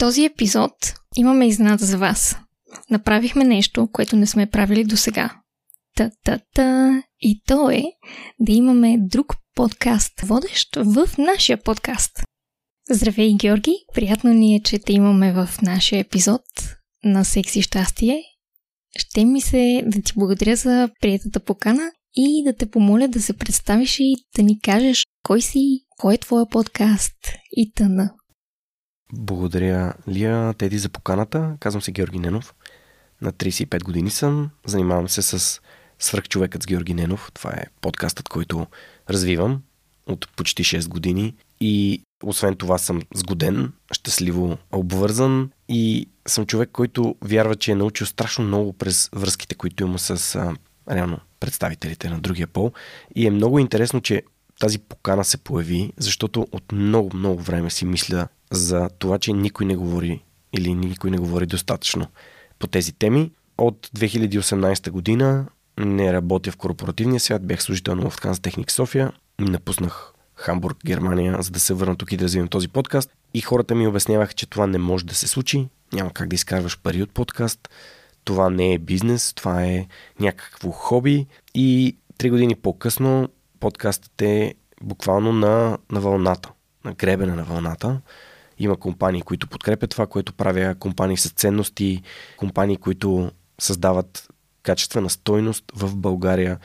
този епизод имаме изненада за вас. Направихме нещо, което не сме правили до сега. Та-та-та. И то е да имаме друг подкаст, водещ в нашия подкаст. Здравей, Георги! Приятно ни е, че те имаме в нашия епизод на Секси щастие. Ще ми се да ти благодаря за приятата покана и да те помоля да се представиш и да ни кажеш кой си, кой е твоя подкаст и тъна. Благодаря, Лия Теди, за поканата. Казвам се Георги Ненов. На 35 години съм. Занимавам се с Свърхчовекът с Георги Ненов. Това е подкастът, който развивам от почти 6 години. И освен това съм сгоден, щастливо обвързан и съм човек, който вярва, че е научил страшно много през връзките, които има с а, реално представителите на другия пол. И е много интересно, че тази покана се появи, защото от много, много време си мисля за това, че никой не говори или никой не говори достатъчно по тези теми. От 2018 година не работя в корпоративния свят, бях служител на Lufthansa Техник София, напуснах Хамбург, Германия, за да се върна тук и да развивам този подкаст. И хората ми обясняваха, че това не може да се случи, няма как да изкарваш пари от подкаст, това не е бизнес, това е някакво хоби. И три години по-късно подкастът е буквално на, на вълната, на гребене на вълната. Има компании, които подкрепят това, което правя, компании с ценности, компании, които създават качествена стойност в България.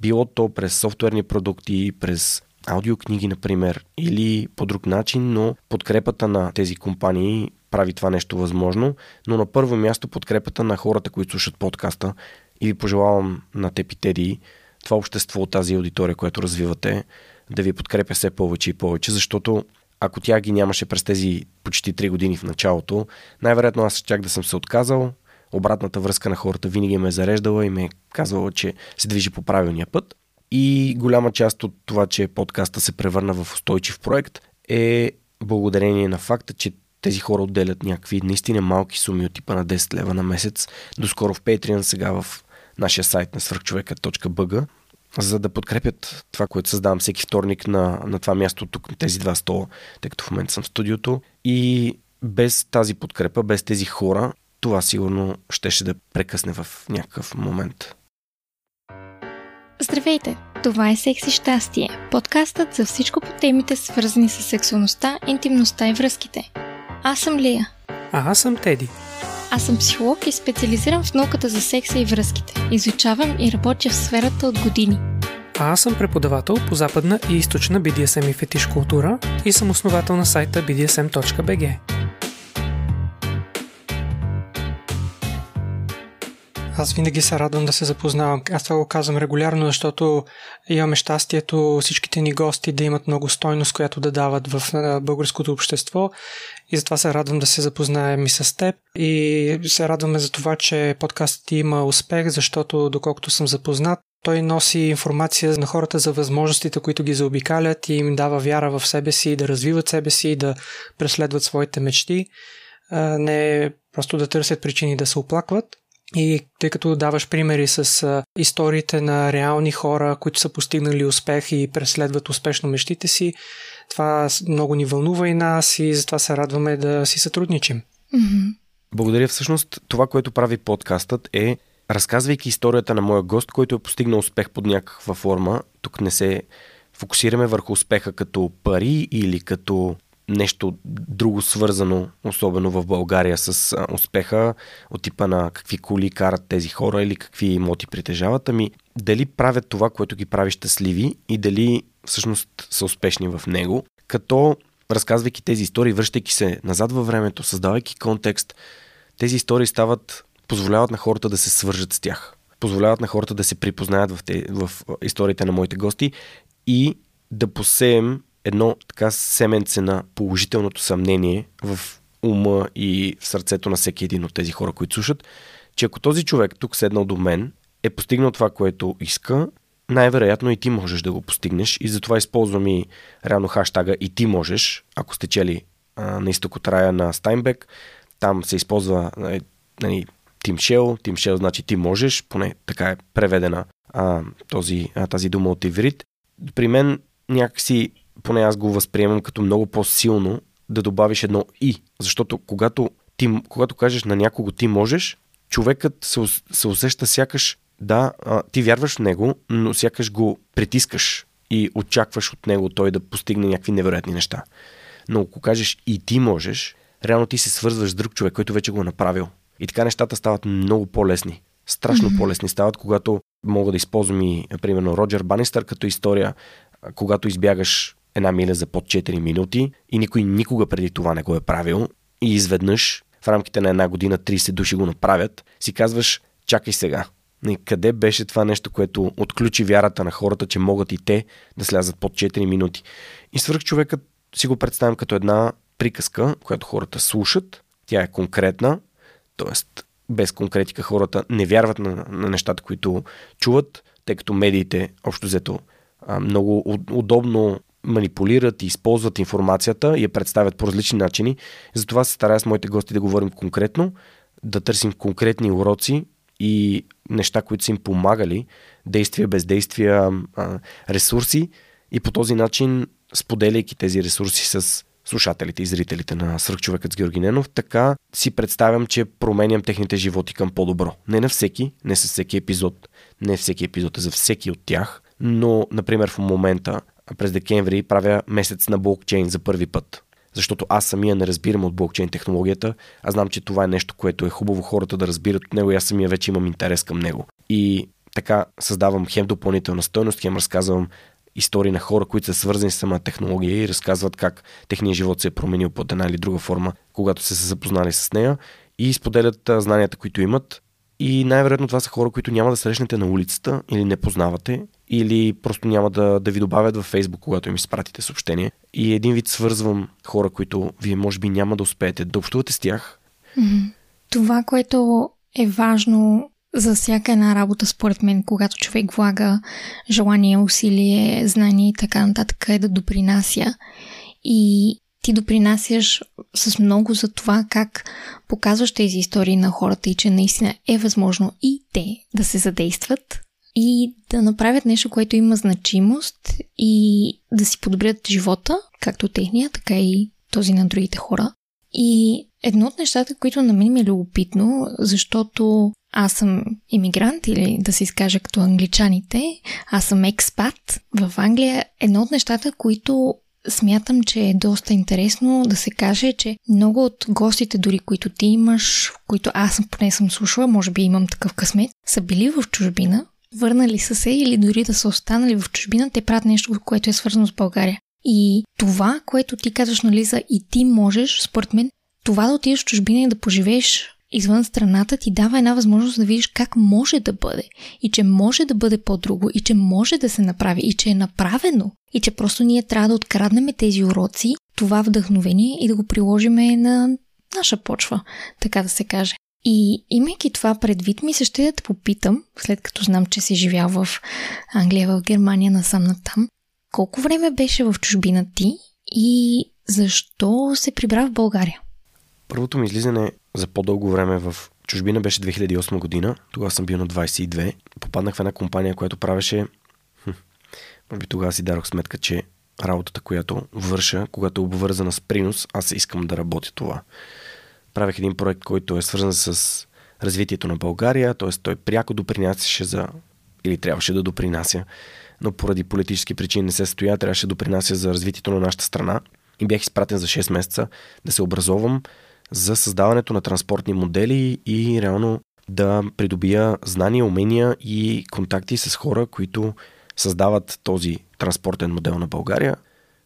Било то през софтуерни продукти, през аудиокниги, например, или по друг начин, но подкрепата на тези компании прави това нещо възможно. Но на първо място подкрепата на хората, които слушат подкаста и ви пожелавам на теб и Теди това общество, тази аудитория, която развивате, да ви подкрепя все повече и повече, защото ако тя ги нямаше през тези почти 3 години в началото, най-вероятно аз чак да съм се отказал, обратната връзка на хората винаги ме е зареждала и ме е казвала, че се движи по правилния път. И голяма част от това, че подкаста се превърна в устойчив проект е благодарение на факта, че тези хора отделят някакви наистина малки суми от типа на 10 лева на месец. Доскоро в Patreon, сега в нашия сайт на свърхчовека.bg за да подкрепят това, което създавам всеки вторник на, на това място тук, на тези два стола, тъй като в момента съм в студиото. И без тази подкрепа, без тези хора, това сигурно щеше да прекъсне в някакъв момент. Здравейте! Това е Секси щастие, подкастът за всичко по темите свързани с сексуалността, интимността и връзките. Аз съм Лия. А аз съм Теди. Аз съм психолог и специализирам в науката за секса и връзките. Изучавам и работя в сферата от години. А аз съм преподавател по западна и източна BDSM и фетиш култура и съм основател на сайта bdsm.bg. Аз винаги се радвам да се запознавам. Аз това го казвам регулярно, защото имаме щастието всичките ни гости да имат много стойност, която да дават в българското общество. И затова се радвам да се запознаем и с теб. И се радваме за това, че подкастът ти има успех, защото доколкото съм запознат, той носи информация на хората за възможностите, които ги заобикалят и им дава вяра в себе си, да развиват себе си, да преследват своите мечти. Не просто да търсят причини да се оплакват. И тъй като даваш примери с а, историите на реални хора, които са постигнали успех и преследват успешно мечтите си, това много ни вълнува и нас и затова се радваме да си сътрудничим. Mm-hmm. Благодаря. Всъщност това, което прави подкастът е разказвайки историята на моя гост, който е постигнал успех под някаква форма. Тук не се фокусираме върху успеха като пари или като нещо друго свързано, особено в България с успеха от типа на какви коли карат тези хора или какви имоти притежават, ами дали правят това, което ги прави щастливи и дали всъщност са успешни в него, като разказвайки тези истории, връщайки се назад във времето, създавайки контекст, тези истории стават, позволяват на хората да се свържат с тях. Позволяват на хората да се припознаят в, те, в историите на моите гости и да посеем едно така семенце на положителното съмнение в ума и в сърцето на всеки един от тези хора, които слушат, че ако този човек тук седнал до мен е постигнал това, което иска, най-вероятно и ти можеш да го постигнеш. И затова използвам и реално хаштага и ти можеш, ако сте чели а, на изток от рая на Стайнбек, там се използва нали, Тим Шел, Тим Шел значи ти можеш, поне така е преведена а, този, а, тази дума от иврит. При мен някакси поне аз го възприемам като много по-силно да добавиш едно и, защото когато, ти, когато кажеш на някого ти можеш, човекът се, се усеща сякаш да, а, ти вярваш в него, но сякаш го притискаш и очакваш от него той да постигне някакви невероятни неща. Но ако кажеш и ти можеш, реално ти се свързваш с друг човек, който вече го е направил. И така нещата стават много по-лесни. Страшно mm-hmm. по-лесни стават, когато мога да използвам и, примерно, Роджер Банистър като история, когато избягаш една миля за под 4 минути и никой никога преди това не го е правил и изведнъж в рамките на една година 30 души го направят, си казваш, чакай сега. И къде беше това нещо, което отключи вярата на хората, че могат и те да слязат под 4 минути. И свърх човекът си го представям като една приказка, която хората слушат, тя е конкретна, т.е. без конкретика хората не вярват на, на нещата, които чуват, тъй като медиите, общо взето, много удобно манипулират и използват информацията и я представят по различни начини. Затова се старая с моите гости да говорим конкретно, да търсим конкретни уроци и неща, които са им помагали, действия, бездействия, ресурси и по този начин, споделяйки тези ресурси с слушателите и зрителите на Свърхчовекът с Георги Ненов, така си представям, че променям техните животи към по-добро. Не на всеки, не с всеки епизод, не всеки епизод е за всеки от тях, но, например, в момента, през декември, правя месец на блокчейн за първи път. Защото аз самия не разбирам от блокчейн технологията, а знам, че това е нещо, което е хубаво хората да разбират от него и аз самия вече имам интерес към него. И така създавам хем допълнителна стойност, хем разказвам истории на хора, които са свързани с самата технология и разказват как техният живот се е променил под една или друга форма, когато са се запознали с нея и споделят знанията, които имат. И най-вероятно това са хора, които няма да срещнете на улицата или не познавате, или просто няма да, да ви добавят във Facebook, когато им изпратите съобщение. И един вид свързвам хора, които вие може би няма да успеете да общувате с тях. Това, което е важно за всяка една работа, според мен, когато човек влага желание, усилие, знание и така нататък, е да допринася. И ти допринасяш с много за това как показваш тези истории на хората и че наистина е възможно и те да се задействат и да направят нещо, което има значимост и да си подобрят живота, както техния, така и този на другите хора. И едно от нещата, които на мен ми е любопитно, защото аз съм иммигрант или да се изкажа като англичаните, аз съм експат в Англия. Едно от нещата, които смятам, че е доста интересно да се каже, че много от гостите, дори които ти имаш, които аз поне съм слушала, може би имам такъв късмет, са били в чужбина, върнали са се или дори да са останали в чужбина, те правят нещо, което е свързано с България. И това, което ти казваш, нали, за и ти можеш, според мен, това да отидеш в чужбина и да поживееш извън страната ти дава една възможност да видиш как може да бъде и че може да бъде по-друго и че може да се направи и че е направено и че просто ние трябва да откраднем тези уроци, това вдъхновение и да го приложиме на наша почва, така да се каже. И имайки това предвид, ми се ще да те попитам, след като знам, че си живял в Англия, в Германия, насам на там, колко време беше в чужбина ти и защо се прибра в България? Първото ми излизане за по-дълго време в чужбина беше 2008 година. Тогава съм бил на 22. Попаднах в една компания, която правеше... Може би тогава си дарох сметка, че работата, която върша, когато е обвързана с принос, аз искам да работя това. Правех един проект, който е свързан с развитието на България, т.е. той пряко допринасяше за или трябваше да допринася, но поради политически причини не се състоя, трябваше да допринася за развитието на нашата страна. И бях изпратен за 6 месеца да се образовам за създаването на транспортни модели и реално да придобия знания, умения и контакти с хора, които създават този транспортен модел на България.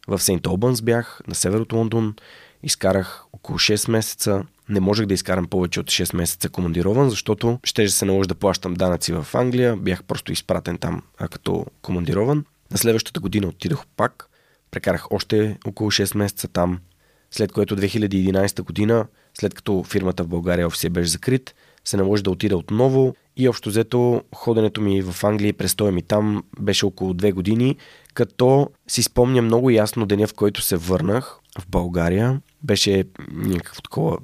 В Сейнт Олбънс бях, на север от Лондон, изкарах около 6 месеца. Не можех да изкарам повече от 6 месеца командирован, защото ще се наложи да плащам данъци в Англия. Бях просто изпратен там а като командирован. На следващата година отидох пак. Прекарах още около 6 месеца там след което 2011 година, след като фирмата в България офиси беше закрит, се наложи да отида отново и общо взето ходенето ми в Англия и престоя ми там беше около две години, като си спомня много ясно деня, в който се върнах в България. Беше някакво такова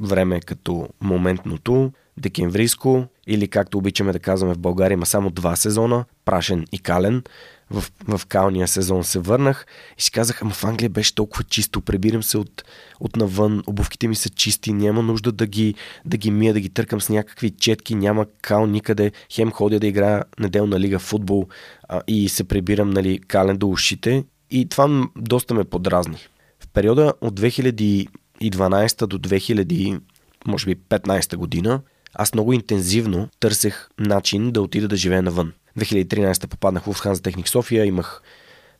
време като моментното, декемврийско или както обичаме да казваме в България има само два сезона, прашен и кален. В, в калния сезон се върнах и си казах, ама в Англия беше толкова чисто, пребирам се от, от навън, обувките ми са чисти, няма нужда да ги, да ги мия, да ги търкам с някакви четки, няма кал никъде, хем ходя да играя неделна лига футбол а, и се прибирам нали, кален до ушите и това доста ме подразни. В периода от 2012 до 2000, може би 15 година, аз много интензивно търсех начин да отида да живея навън. 2013 попаднах в Ханс Техник София, имах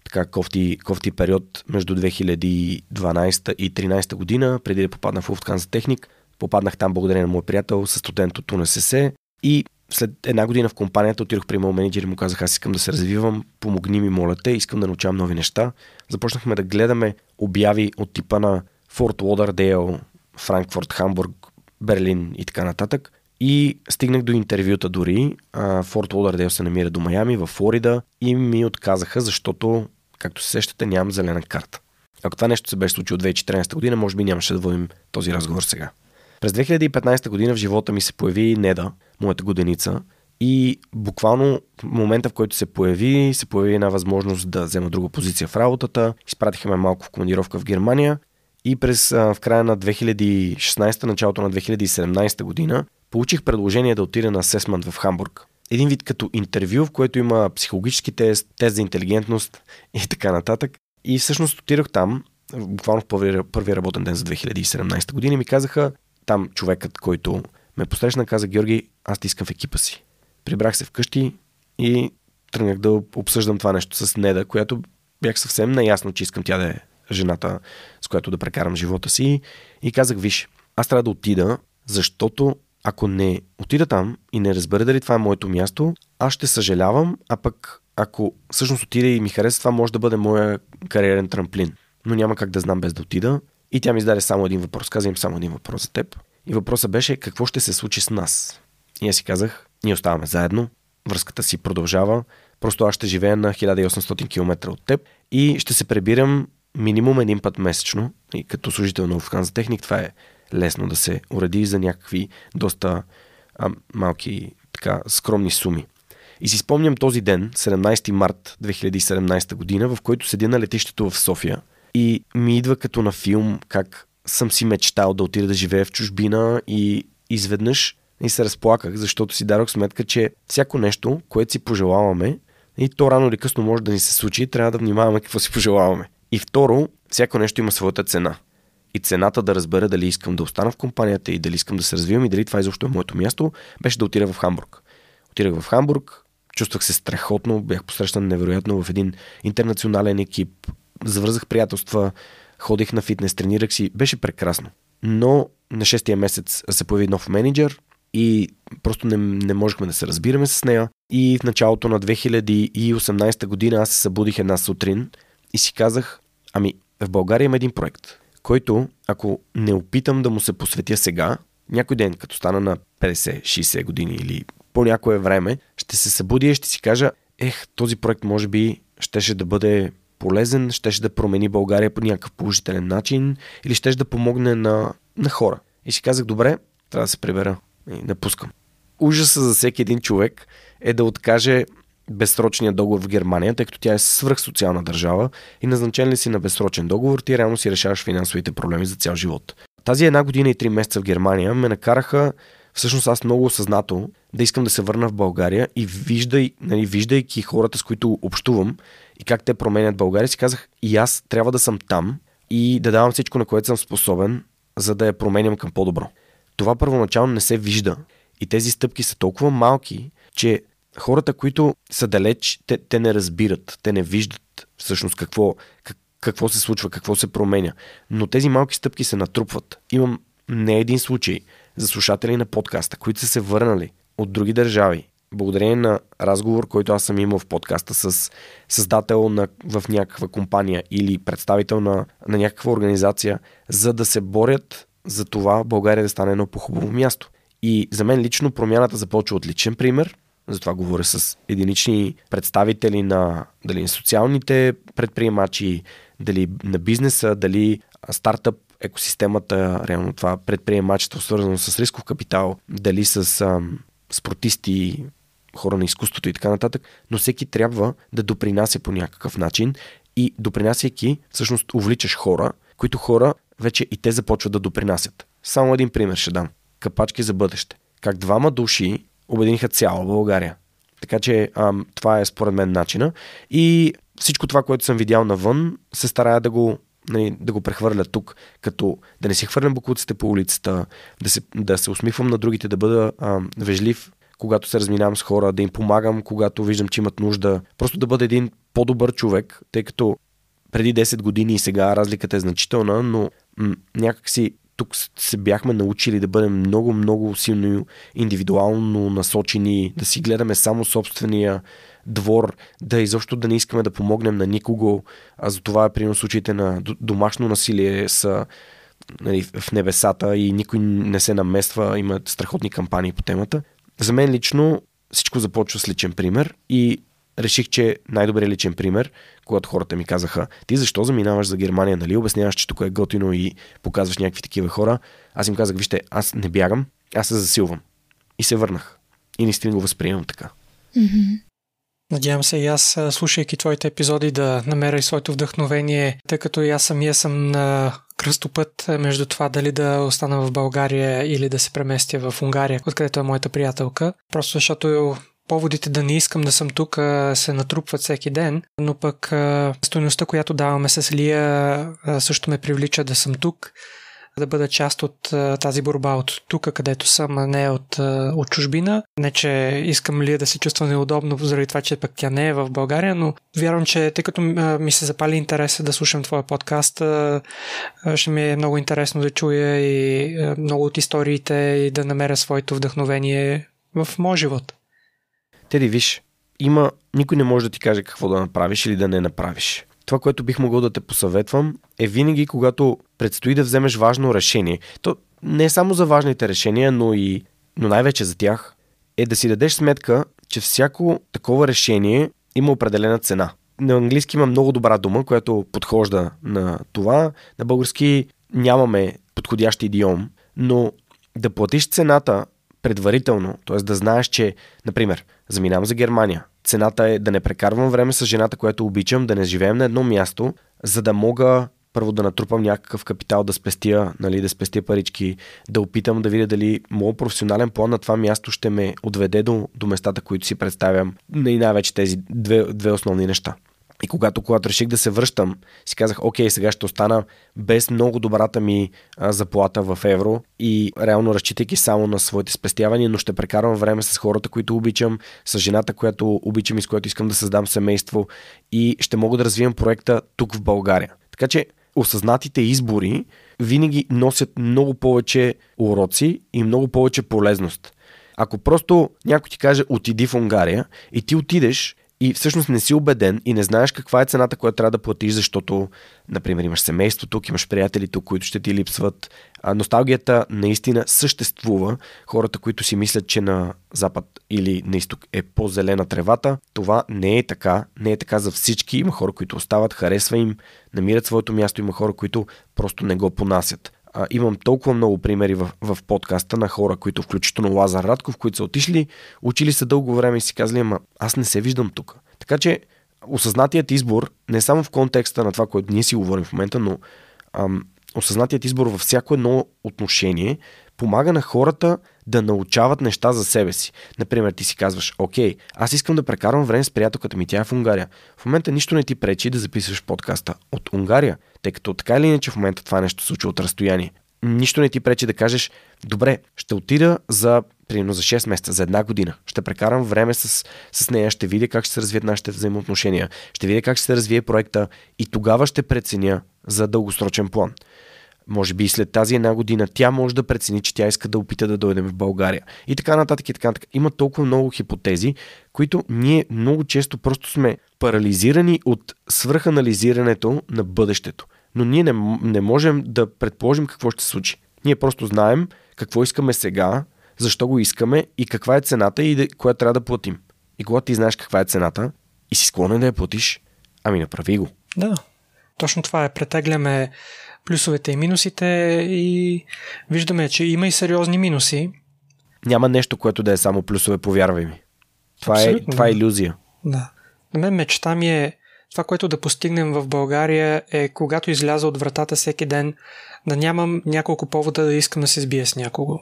така кофти, кофти период между 2012 и 2013 година, преди да попадна в Lufthansa Техник. Попаднах там благодарение на мой приятел, със студент от УНСС и след една година в компанията отидох при моят менеджер и му казах, аз искам да се развивам, помогни ми, моля те, искам да научавам нови неща. Започнахме да гледаме обяви от типа на Форт Лодърдейл, Франкфурт, Хамбург, Берлин и така нататък. И стигнах до интервюта дори. Форт Лодърдейл се намира до Майами, в Флорида и ми отказаха, защото, както се сещате, нямам зелена карта. Ако това нещо се беше случило 2014 година, може би нямаше да водим този разговор сега. През 2015 година в живота ми се появи Неда, моята годеница, и буквално в момента, в който се появи, се появи една възможност да взема друга позиция в работата. Изпратиха ме малко в командировка в Германия и през в края на 2016, началото на 2017 година получих предложение да отида на асесмент в Хамбург. Един вид като интервю, в което има психологически тест, тест за интелигентност и така нататък. И всъщност отидох там, буквално в първия, работен ден за 2017 година и ми казаха, там човекът, който ме посрещна, каза, Георги, аз ти искам в екипа си. Прибрах се вкъщи и тръгнах да обсъждам това нещо с Неда, която бях съвсем наясно, че искам тя да е жената, с която да прекарам живота си. И казах, виж, аз трябва да отида, защото ако не отида там и не разбера дали това е моето място, аз ще съжалявам, а пък ако всъщност отида и ми хареса, това може да бъде моя кариерен трамплин. Но няма как да знам без да отида. И тя ми зададе само един въпрос. Каза им само един въпрос за теб. И въпросът беше какво ще се случи с нас. И аз си казах, ние оставаме заедно, връзката си продължава, просто аз ще живея на 1800 км от теб и ще се пребирам минимум един път месечно. И като служител на Lufthansa Техник това е лесно да се уреди за някакви доста а, малки, така, скромни суми. И си спомням този ден, 17 март 2017 година, в който седя на летището в София и ми идва като на филм как съм си мечтал да отида да живея в чужбина и изведнъж и се разплаках, защото си дадох сметка, че всяко нещо, което си пожелаваме, и то рано или късно може да ни се случи, трябва да внимаваме какво си пожелаваме. И второ, всяко нещо има своята цена и цената да разбера дали искам да остана в компанията и дали искам да се развивам и дали това изобщо е моето място, беше да отида в Хамбург. Отидах в Хамбург, чувствах се страхотно, бях посрещан невероятно в един интернационален екип, завързах приятелства, ходих на фитнес, тренирах си, беше прекрасно. Но на шестия месец се появи нов менеджер и просто не, не можехме да се разбираме с нея. И в началото на 2018 година аз се събудих една сутрин и си казах, ами в България има един проект който, ако не опитам да му се посветя сега, някой ден, като стана на 50-60 години или по някое време, ще се събудя и ще си кажа, ех, този проект може би щеше да бъде полезен, щеше да промени България по някакъв положителен начин или щеше да помогне на, на хора. И си казах, добре, трябва да се прибера и да пускам. Ужаса за всеки един човек е да откаже безсрочния договор в Германия, тъй като тя е свръхсоциална държава и назначен ли си на безсрочен договор, ти реално си решаваш финансовите проблеми за цял живот. Тази една година и три месеца в Германия ме накараха всъщност аз много осъзнато да искам да се върна в България и виждай, нали, виждайки хората, с които общувам и как те променят България, си казах и аз трябва да съм там и да давам всичко, на което съм способен, за да я променям към по-добро. Това първоначално не се вижда и тези стъпки са толкова малки, че хората, които са далеч, те, те не разбират, те не виждат всъщност какво, как, какво се случва, какво се променя. Но тези малки стъпки се натрупват. Имам не един случай за слушатели на подкаста, които са се върнали от други държави, благодарение на разговор, който аз съм имал в подкаста с създател на, в някаква компания или представител на, на някаква организация, за да се борят за това България да стане едно по-хубаво място. И за мен лично промяната започва от личен пример – затова говоря с единични представители на дали на социалните предприемачи, дали на бизнеса, дали стартъп екосистемата, реално това предприемачество, свързано с рисков капитал, дали с а, спортисти, хора на изкуството и така нататък, но всеки трябва да допринася по някакъв начин и допринасяйки, всъщност увличаш хора, които хора вече и те започват да допринасят. Само един пример ще дам. Капачки за бъдеще. Как двама души обединиха цяла България. Така че ам, това е според мен начина. И всичко това, което съм видял навън, се старая да го, нали, да го прехвърля тук, като да не си хвърлям букуците по улицата, да се, да се усмихвам на другите, да бъда ам, вежлив, когато се разминавам с хора, да им помагам, когато виждам, че имат нужда. Просто да бъда един по-добър човек, тъй като преди 10 години и сега разликата е значителна, но м- някакси тук се бяхме научили да бъдем много, много силно индивидуално насочени, да си гледаме само собствения двор, да изобщо да не искаме да помогнем на никого. А за това, е примерно, случаите на домашно насилие са нали, в небесата и никой не се намества, има страхотни кампании по темата. За мен лично всичко започва с личен пример и реших, че най-добрият личен пример, когато хората ми казаха, ти защо заминаваш за Германия, нали? Обясняваш, че тук е готино и показваш някакви такива хора. Аз им казах, вижте, аз не бягам, аз се засилвам. И се върнах. И наистина го възприемам така. Mm-hmm. Надявам се и аз, слушайки твоите епизоди, да намеря и своето вдъхновение, тъй като и аз самия съм на кръстопът между това дали да остана в България или да се преместя в Унгария, откъдето е моята приятелка. Просто защото поводите да не искам да съм тук се натрупват всеки ден, но пък стоеността, която даваме с Лия също ме привлича да съм тук, да бъда част от тази борба от тук, където съм, а не от, от чужбина. Не, че искам Лия да се чувства неудобно заради това, че пък тя не е в България, но вярвам, че тъй като ми се запали интереса да слушам твоя подкаст, ще ми е много интересно да чуя и много от историите и да намеря своето вдъхновение в моя живот. Теди, виж, има, никой не може да ти каже какво да направиш или да не направиш. Това, което бих могъл да те посъветвам, е винаги, когато предстои да вземеш важно решение. То не е само за важните решения, но и но най-вече за тях, е да си дадеш сметка, че всяко такова решение има определена цена. На английски има много добра дума, която подхожда на това. На български нямаме подходящ идиом, но да платиш цената предварително, т.е. да знаеш, че, например, заминавам за Германия. Цената е да не прекарвам време с жената, която обичам, да не живеем на едно място, за да мога първо да натрупам някакъв капитал, да спестя, нали, да спестя парички, да опитам да видя дали моят професионален план на това място ще ме отведе до, до местата, които си представям. И най-вече тези две, две основни неща. И когато, когато реших да се връщам, си казах, окей, сега ще остана без много добрата ми а, заплата в евро и реално разчитайки само на своите спестявания, но ще прекарвам време с хората, които обичам, с жената, която обичам и с която искам да създам семейство и ще мога да развивам проекта тук в България. Така че осъзнатите избори винаги носят много повече уроци и много повече полезност. Ако просто някой ти каже отиди в Унгария и ти отидеш и всъщност не си убеден и не знаеш каква е цената, която трябва да платиш, защото, например, имаш семейство тук, имаш приятели тук, които ще ти липсват. А, носталгията наистина съществува. Хората, които си мислят, че на запад или на изток е по-зелена тревата, това не е така. Не е така за всички. Има хора, които остават, харесва им, намират своето място, има хора, които просто не го понасят а, имам толкова много примери в, в подкаста на хора, които включително Лазар Радков, които са отишли, учили се дълго време и си казали, ама аз не се виждам тук. Така че осъзнатият избор, не само в контекста на това, което ние си говорим в момента, но ам, осъзнатият избор във всяко едно отношение помага на хората да научават неща за себе си. Например, ти си казваш, окей, аз искам да прекарвам време с приятелката ми, тя е в Унгария. В момента нищо не ти пречи да записваш подкаста от Унгария, тъй като така или иначе в момента това нещо се случва от разстояние. Нищо не ти пречи да кажеш, добре, ще отида за примерно за 6 месеца, за една година. Ще прекарам време с, с нея, ще видя как ще се развият нашите взаимоотношения, ще видя как ще се развие проекта и тогава ще преценя за дългосрочен план може би след тази една година тя може да прецени, че тя иска да опита да дойдем в България. И така нататък и така нататък. Има толкова много хипотези, които ние много често просто сме парализирани от свръханализирането на бъдещето. Но ние не, не можем да предположим какво ще се случи. Ние просто знаем какво искаме сега, защо го искаме и каква е цената и да, трябва да платим. И когато ти знаеш каква е цената и си склонен да я платиш, ами направи го. Да, точно това е. Претегляме плюсовете и минусите и виждаме, че има и сериозни минуси. Няма нещо, което да е само плюсове, повярвай ми. Това, е, това е иллюзия. Да. На мен мечта ми е това, което да постигнем в България е когато изляза от вратата всеки ден, да нямам няколко повода да искам да се сбия с някого.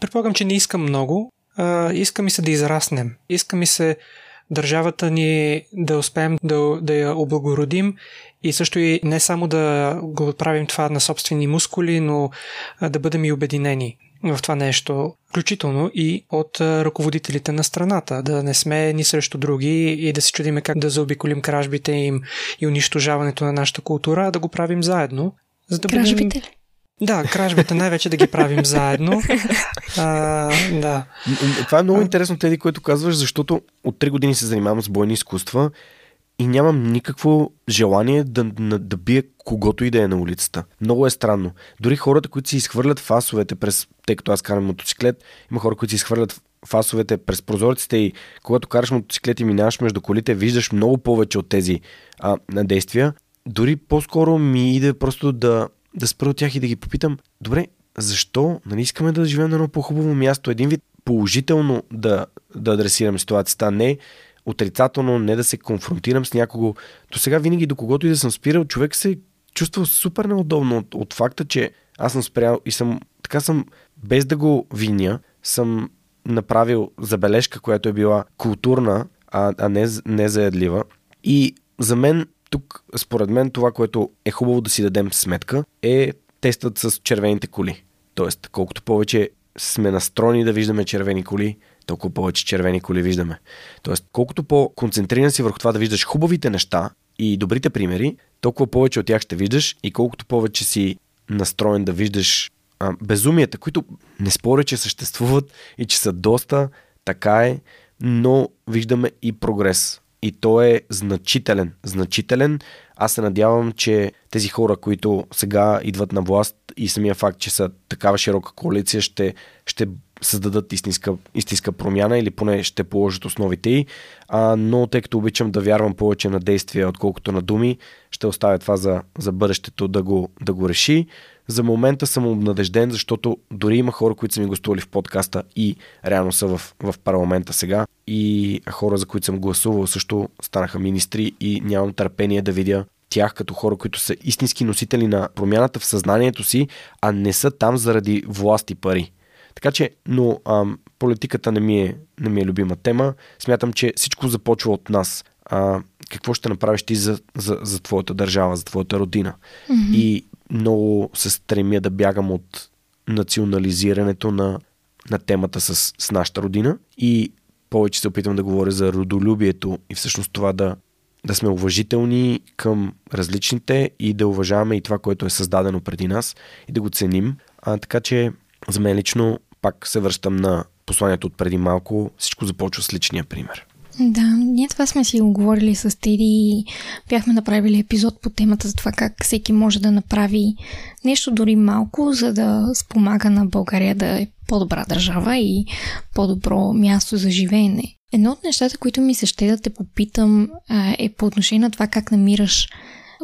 Предполагам, че не искам много, а, иска ми се да израснем. Иска ми се държавата ни да успеем да, да я облагородим и също и не само да го правим това на собствени мускули, но да бъдем и обединени в това нещо, включително и от ръководителите на страната, да не сме ни срещу други и да се чудиме как да заобиколим кражбите им и унищожаването на нашата култура, а да го правим заедно. За да кражбите бъдем... Да, кражбите най-вече да ги правим заедно. А, да. Това е много интересно, Теди, което казваш, защото от 3 години се занимавам с бойни изкуства и нямам никакво желание да, да, да бия когото и да е на улицата. Много е странно. Дори хората, които си изхвърлят фасовете през, тъй като аз карам мотоциклет, има хора, които си изхвърлят фасовете през прозорците и когато караш мотоциклет и минаваш между колите, виждаш много повече от тези а, действия. Дори по-скоро ми иде просто да, да спра от тях и да ги попитам, добре, защо? Нали искаме да живеем на едно по-хубаво място? Един вид положително да, да адресирам ситуацията, не отрицателно, не да се конфронтирам с някого. До сега винаги до когото и да съм спирал, човек се чувства супер неудобно от, от факта, че аз съм спрял и съм, така съм, без да го виня, съм направил забележка, която е била културна, а, а не, не заядлива. И за мен тук, според мен, това, което е хубаво да си дадем сметка, е тестът с червените коли. Тоест, колкото повече сме настроени да виждаме червени коли, толкова повече червени коли виждаме. Тоест, колкото по-концентриран си върху това да виждаш хубавите неща и добрите примери, толкова повече от тях ще виждаш и колкото повече си настроен да виждаш а, безумията, които не споря, че съществуват и че са доста, така е, но виждаме и прогрес. И то е значителен. Значителен. Аз се надявам, че тези хора, които сега идват на власт и самия факт, че са такава широка коалиция, ще, ще създадат истинска, истинска промяна или поне ще положат основите й. А, но тъй като обичам да вярвам повече на действия, отколкото на думи, ще оставя това за, за бъдещето да го, да го реши. За момента съм обнадежден, защото дори има хора, които са ми гостували в подкаста и реално са в, в парламента сега. И хора, за които съм гласувал, също станаха министри и нямам търпение да видя тях като хора, които са истински носители на промяната в съзнанието си, а не са там заради власт и пари. Така че, но ам, политиката не ми, е, не ми е любима тема. Смятам, че всичко започва от нас. А, какво ще направиш ти за, за, за твоята държава, за твоята родина? Mm-hmm. И много се стремя да бягам от национализирането на, на темата с, с нашата родина и повече се опитвам да говоря за родолюбието и всъщност това да, да сме уважителни към различните и да уважаваме и това, което е създадено преди нас и да го ценим. А, така че за мен лично пак се връщам на посланието от преди малко. Всичко започва с личния пример. Да, ние това сме си оговорили с Теди и бяхме направили епизод по темата за това как всеки може да направи нещо дори малко, за да спомага на България да е по-добра държава и по-добро място за живеене. Едно от нещата, които ми се ще да те попитам е по отношение на това как намираш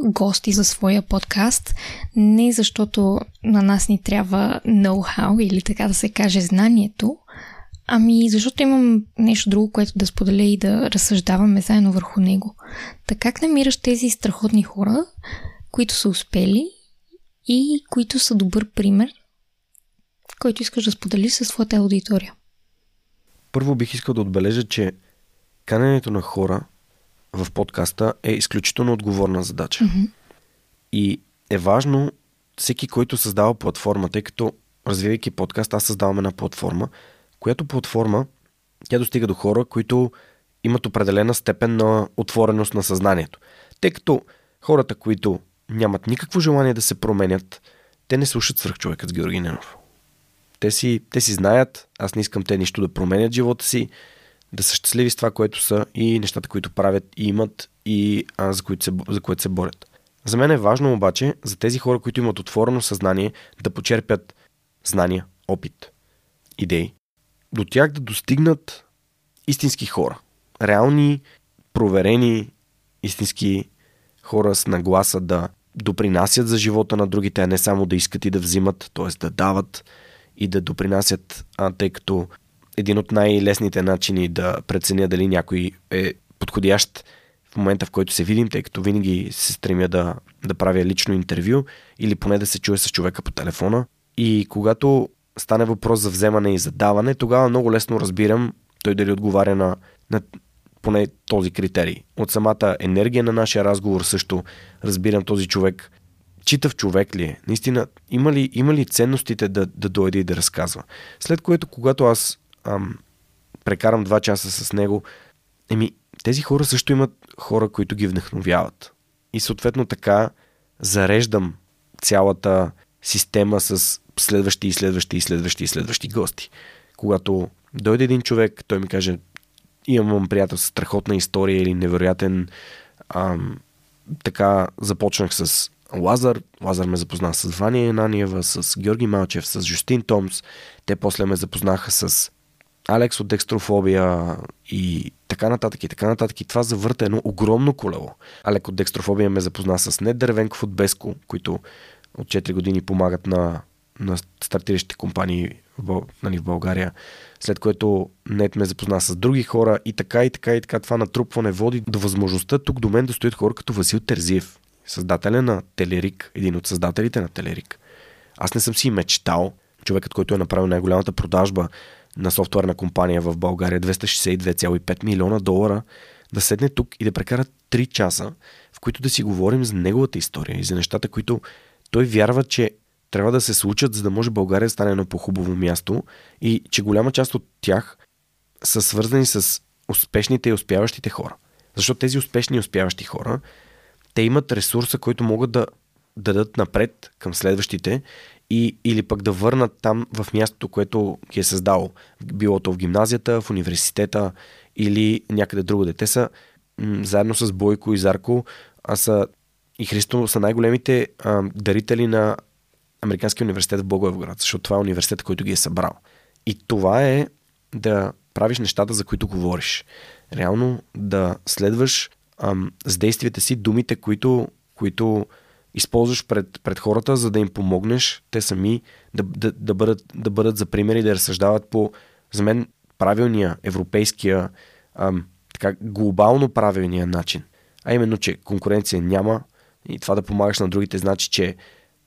гости за своя подкаст, не защото на нас ни трябва ноу-хау или така да се каже знанието, ами защото имам нещо друго, което да споделя и да разсъждаваме заедно върху него. Така как намираш тези страхотни хора, които са успели и които са добър пример, който искаш да споделиш със своята аудитория? Първо бих искал да отбележа, че каненето на хора в подкаста е изключително отговорна задача. Mm-hmm. И е важно всеки, който създава платформа, тъй като развивайки подкаст, аз създавам една платформа, която платформа тя достига до хора, които имат определена степен на отвореност на съзнанието. Тъй като хората, които нямат никакво желание да се променят, те не слушат свърх човекът с Георги Ненов. Те си, те си знаят, аз не искам те нищо да променят живота си, да са щастливи с това, което са и нещата, които правят и имат и а, за, които се, за което се борят. За мен е важно обаче за тези хора, които имат отворено съзнание, да почерпят знания, опит, идеи, до тях да достигнат истински хора. Реални, проверени, истински хора с нагласа да допринасят за живота на другите, а не само да искат и да взимат, т.е. да дават и да допринасят, а, тъй като един от най-лесните начини да преценя дали някой е подходящ в момента, в който се видим, тъй като винаги се стремя да, да правя лично интервю или поне да се чуя с човека по телефона. И когато стане въпрос за вземане и за даване, тогава много лесно разбирам той дали отговаря на, на поне този критерий. От самата енергия на нашия разговор също разбирам този човек читав човек ли е? Наистина, има ли, има ли ценностите да, да дойде и да разказва? След което, когато аз ам, прекарам два часа с него, еми, тези хора също имат хора, които ги вдъхновяват. И съответно така зареждам цялата система с следващи и следващи и следващи и следващи гости. Когато дойде един човек, той ми каже, имам приятел с страхотна история или невероятен ам, така започнах с Лазар. Лазар ме запозна с Ваня Енаниева, с Георги Малчев, с Жустин Томс. Те после ме запознаха с Алекс от Декстрофобия и така нататък и така нататък. И това завърта едно огромно колело. Алек от Декстрофобия ме запозна с Нед Дървенков от Беско, които от 4 години помагат на, на стартиращите компании в, нали, в България. След което Нет ме запозна с други хора и така и така и така това натрупване води до възможността тук до мен да стоят хора като Васил Терзиев, създателя на Телерик, един от създателите на Телерик. Аз не съм си мечтал, човекът, който е направил най-голямата продажба на софтуерна компания в България, 262,5 милиона долара, да седне тук и да прекара 3 часа, в които да си говорим за неговата история и за нещата, които той вярва, че трябва да се случат, за да може България да стане едно по-хубаво място и че голяма част от тях са свързани с успешните и успяващите хора. Защото тези успешни и успяващи хора те имат ресурса, който могат да дадат напред към следващите и, или пък да върнат там в мястото, което ги е създало. Било то в гимназията, в университета или някъде друго. Те са м- заедно с Бойко и Зарко, а са и Христо са най-големите а, дарители на Американския университет в Благоевград, защото това е университет, който ги е събрал. И това е да правиш нещата, за които говориш. Реално да следваш ам, с действията си думите, които, които използваш пред, пред хората, за да им помогнеш те сами да, да, да, бъдат, да бъдат за примери, да разсъждават по, за мен, правилния, европейския, ам, така, глобално правилния начин. А именно, че конкуренция няма и това да помагаш на другите значи, че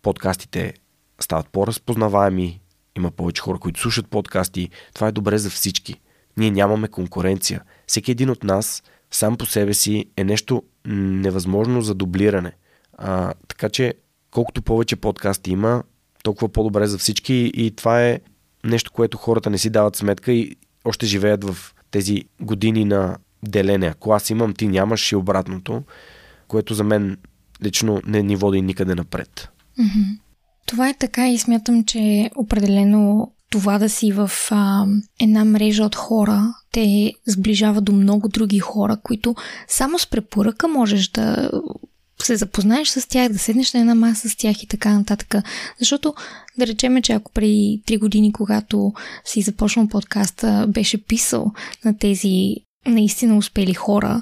подкастите стават по-разпознаваеми, има повече хора, които слушат подкасти. Това е добре за всички. Ние нямаме конкуренция. Всеки един от нас сам по себе си е нещо невъзможно за дублиране. А, така че, колкото повече подкасти има, толкова по-добре за всички и това е нещо, което хората не си дават сметка и още живеят в тези години на делене. Ако аз имам, ти нямаш и обратното, което за мен лично не ни води никъде напред. Това е така и смятам, че определено това да си в а, една мрежа от хора те сближава до много други хора, които само с препоръка можеш да се запознаеш с тях, да седнеш на една маса с тях и така нататък. Защото да речеме, че ако преди 3 години, когато си започнал подкаста, беше писал на тези наистина успели хора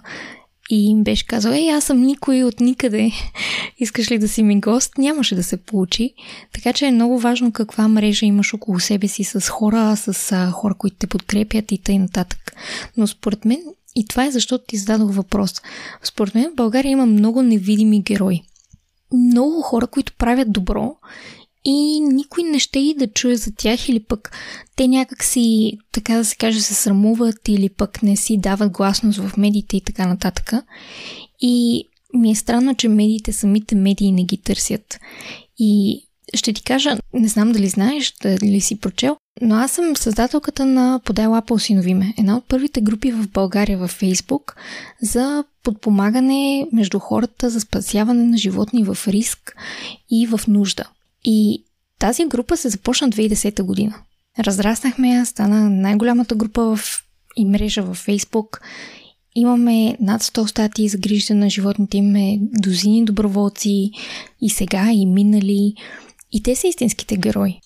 и им беше казал, ей, аз съм никой от никъде, искаш ли да си ми гост, нямаше да се получи. Така че е много важно каква мрежа имаш около себе си с хора, с хора, които те подкрепят и т.н. нататък. Но според мен, и това е защото ти зададох въпрос, според мен в България има много невидими герои. Много хора, които правят добро и никой не ще и да чуе за тях или пък те някак си, така да се каже, се срамуват или пък не си дават гласност в медиите и така нататък. И ми е странно, че медиите, самите медии не ги търсят. И ще ти кажа, не знам дали знаеш, дали си прочел, но аз съм създателката на Подай лапа осинови ме. Една от първите групи в България във Фейсбук за подпомагане между хората за спасяване на животни в риск и в нужда. И тази група се започна 2010 година. Разраснахме я, стана най-голямата група в и мрежа във Фейсбук. Имаме над 100 статии за грижа на животните, имаме дозини доброволци и сега, и минали. И те са истинските герои.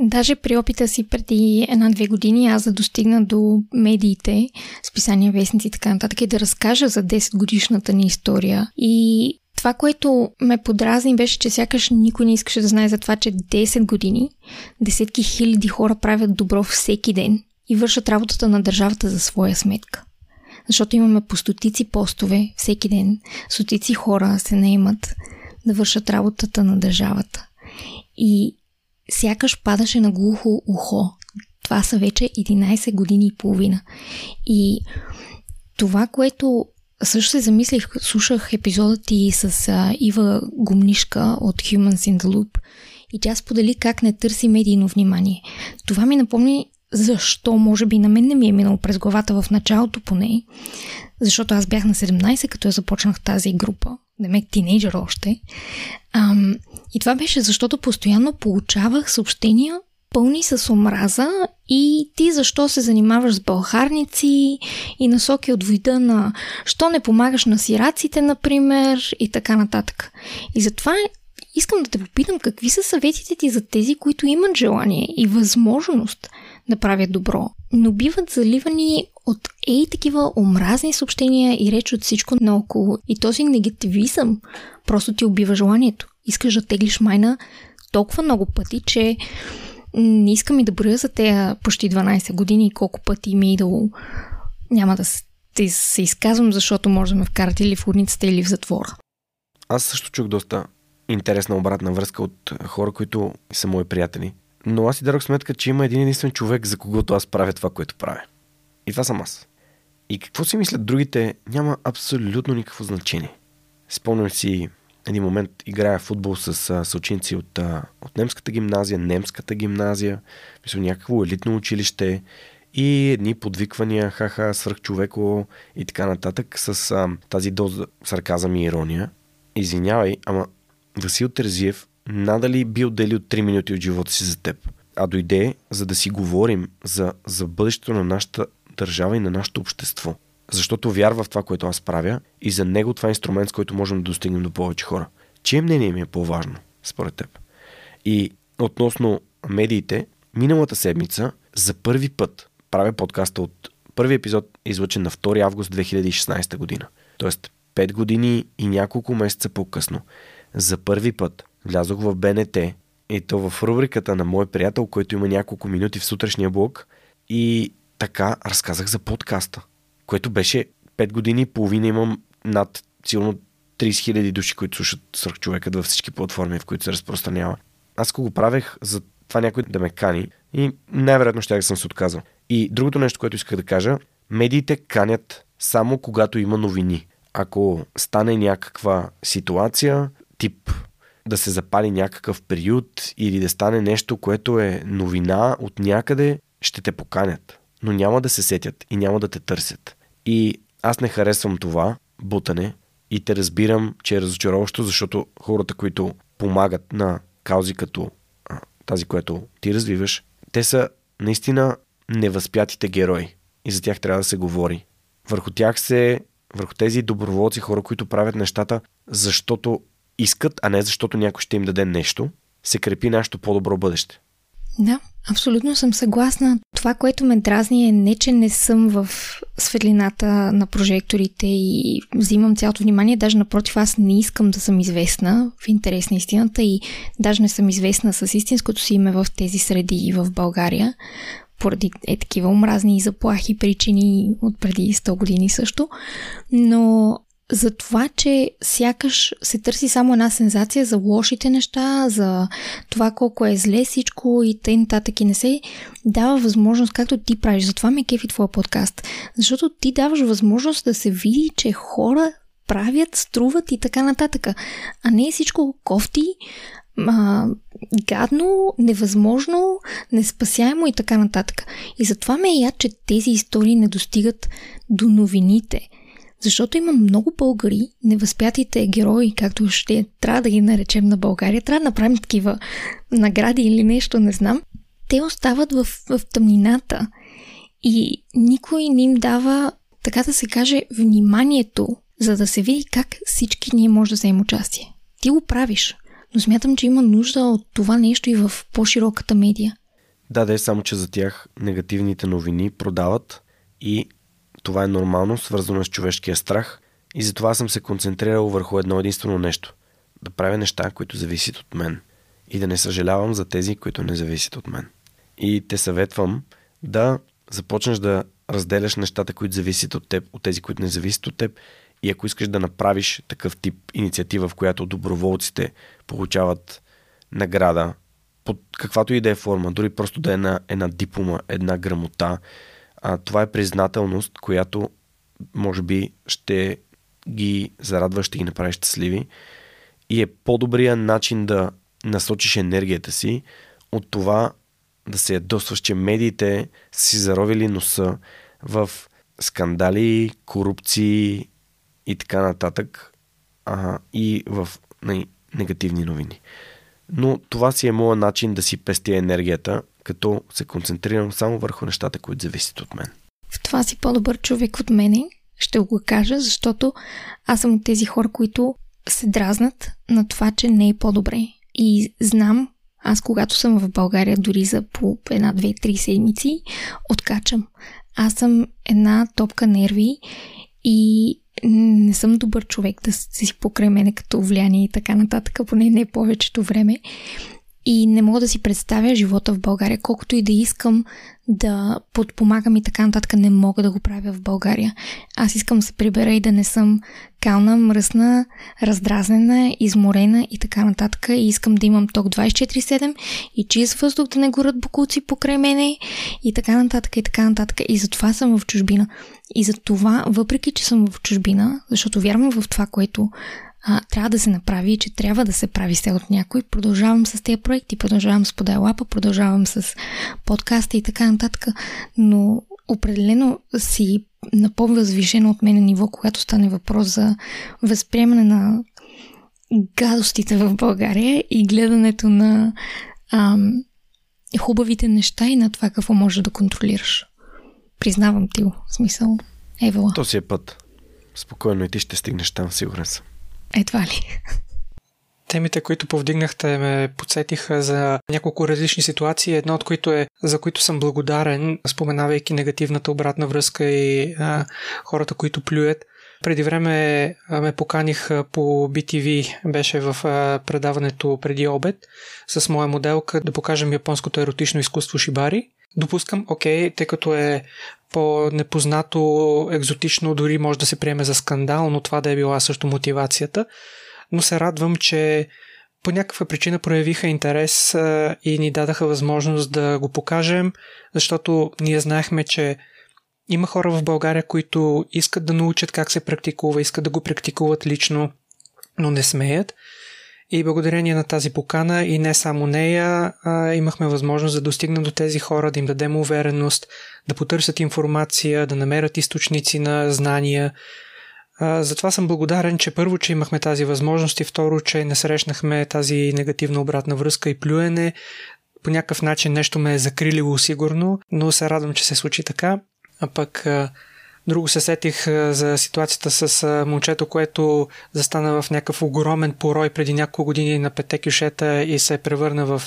Даже при опита си преди една-две години аз да достигна до медиите, списания, вестници и така нататък и да разкажа за 10 годишната ни история. И това, което ме подразни беше, че сякаш никой не искаше да знае за това, че 10 години десетки хиляди хора правят добро всеки ден и вършат работата на държавата за своя сметка. Защото имаме по стотици постове всеки ден, стотици хора се наемат да вършат работата на държавата. И сякаш падаше на глухо ухо. Това са вече 11 години и половина. И това, което също се замислих, слушах епизодът ти с а, Ива Гумнишка от Humans in the Loop и тя сподели как не търси медийно внимание. Това ми напомни защо, може би на мен не ми е минало през главата в началото поне, защото аз бях на 17, като я започнах тази група, демек тинейджър още. Ам, и това беше защото постоянно получавах съобщения пълни с омраза и ти защо се занимаваш с бълхарници и насоки от вида на що не помагаш на сираците, например, и така нататък. И затова искам да те попитам какви са съветите ти за тези, които имат желание и възможност да правят добро, но биват заливани от ей такива омразни съобщения и реч от всичко наоколо. И този негативизъм просто ти убива желанието. Искаш да теглиш майна толкова много пъти, че не искам и да броя за тези почти 12 години колко пъти ми е идало. Няма да се изказвам, защото може да ме вкарат или в урницата, или в затвора. Аз също чух доста интересна обратна връзка от хора, които са мои приятели. Но аз си дадох сметка, че има един единствен човек, за когото аз правя това, което правя. И това съм аз. И какво си мислят другите, няма абсолютно никакво значение. Спомням си един момент играя футбол с съученици от, от немската гимназия, немската гимназия, мисля някакво елитно училище и едни подвиквания, хаха, свръхчовеко и така нататък с а, тази доза сарказъм и ирония. Извинявай, ама Васил Терзиев надали би отделил 3 минути от живота си за теб, а дойде за да си говорим за, за бъдещето на нашата държава и на нашето общество. Защото вярва в това, което аз правя и за него това е инструмент, с който можем да достигнем до повече хора. Чие мнение ми е по-важно, според теб? И относно медиите, миналата седмица за първи път правя подкаста от първи епизод, излъчен на 2 август 2016 година. Тоест 5 години и няколко месеца по-късно. За първи път влязох в БНТ и то в рубриката на мой приятел, който има няколко минути в сутрешния блок и така разказах за подкаста, което беше 5 години и половина имам над силно 30 000 души, които слушат свърх човекът във всички платформи, в които се разпространява. Аз го правех за това някой да ме кани и най-вероятно ще съм се отказал. И другото нещо, което исках да кажа, медиите канят само когато има новини. Ако стане някаква ситуация, тип да се запали някакъв период или да стане нещо, което е новина от някъде, ще те поканят. Но няма да се сетят и няма да те търсят. И аз не харесвам това бутане и те разбирам, че е разочароващо, защото хората, които помагат на каузи като тази, която ти развиваш, те са наистина невъзпятите герои. И за тях трябва да се говори. Върху тях се, върху тези доброволци, хора, които правят нещата, защото искат, а не защото някой ще им даде нещо, се крепи нашето по-добро бъдеще. Да, абсолютно съм съгласна. Това, което ме дразни е не, че не съм в светлината на прожекторите и взимам цялото внимание. Даже напротив, аз не искам да съм известна в интерес на истината и даже не съм известна с истинското си име в тези среди в България поради е такива омразни заплахи, причини от преди 100 години също. Но за това, че сякаш се търси само една сензация за лошите неща, за това колко е зле всичко и тъй нататък и не се дава възможност, както ти правиш. Затова ме кефи твоя подкаст. Защото ти даваш възможност да се види, че хора правят, струват и така нататък. А не всичко кофти, а, гадно, невъзможно, неспасяемо и така нататък. И затова ме е яд, че тези истории не достигат до новините – защото има много българи, невъзпятите герои, както ще трябва да ги наречем на България, трябва да направим такива награди или нещо, не знам. Те остават в, в тъмнината и никой не им дава, така да се каже, вниманието, за да се види как всички ние може да вземем участие. Ти го правиш, но смятам, че има нужда от това нещо и в по-широката медия. Да, да е само, че за тях негативните новини продават и това е нормално, свързано с човешкия страх и затова съм се концентрирал върху едно единствено нещо. Да правя неща, които зависят от мен. И да не съжалявам за тези, които не зависят от мен. И те съветвам да започнеш да разделяш нещата, които зависят от теб, от тези, които не зависят от теб. И ако искаш да направиш такъв тип инициатива, в която доброволците получават награда под каквато и да е форма, дори просто да е една, една диплома, една грамота, а, това е признателност, която може би ще ги зарадва, ще ги направи щастливи и е по-добрия начин да насочиш енергията си от това да се ядосваш, че медиите си заровили носа в скандали, корупции и така нататък а, и в най- негативни новини. Но това си е моят начин да си пестя енергията, като се концентрирам само върху нещата, които зависят от мен. В това си по-добър човек от мене, ще го кажа, защото аз съм от тези хора, които се дразнат на това, че не е по-добре. И знам, аз когато съм в България, дори за по една, две, три седмици, откачам. Аз съм една топка нерви и не съм добър човек да си покрай мене като влияние и така нататък, поне не повечето време. И не мога да си представя живота в България, колкото и да искам да подпомагам и така нататък, не мога да го правя в България. Аз искам да се прибера и да не съм кална, мръсна, раздразнена, изморена и така нататък. И искам да имам ток 24-7 и чист въздух да не горят букуци покрай мене и така нататък и така нататък. И затова съм в чужбина. И за това, въпреки че съм в чужбина, защото вярвам в това, което а, трябва да се направи и че трябва да се прави се от някой. Продължавам с тези проекти, продължавам с поделапа, продължавам с подкаста и така нататък, но определено си на по-възвишено от мен ниво, когато стане въпрос за възприемане на гадостите в България и гледането на ам, хубавите неща и на това какво може да контролираш. Признавам ти го, в смисъл. Евала. То си е път. Спокойно и ти ще стигнеш там, сигурен съм. Едва ли. Темите, които повдигнахте, ме подсетиха за няколко различни ситуации, една от които е, за които съм благодарен, споменавайки негативната обратна връзка и а, хората, които плюят. Преди време ме поканих по BTV, беше в предаването преди обед, с моя моделка да покажем японското еротично изкуство Шибари. Допускам, окей, тъй като е по-непознато, екзотично, дори може да се приеме за скандал, но това да е била също мотивацията. Но се радвам, че по някаква причина проявиха интерес и ни дадаха възможност да го покажем, защото ние знаехме, че има хора в България, които искат да научат как се практикува, искат да го практикуват лично, но не смеят. И благодарение на тази покана и не само нея, а, имахме възможност да достигнем до тези хора, да им дадем увереност, да потърсят информация, да намерят източници на знания. А, затова съм благодарен, че първо, че имахме тази възможност и второ, че не срещнахме тази негативна обратна връзка и плюене. По някакъв начин нещо ме е закрилило сигурно, но се радвам, че се случи така. А пък Друго се сетих за ситуацията с момчето, което застана в някакъв огромен порой преди няколко години на пете кюшета и се превърна в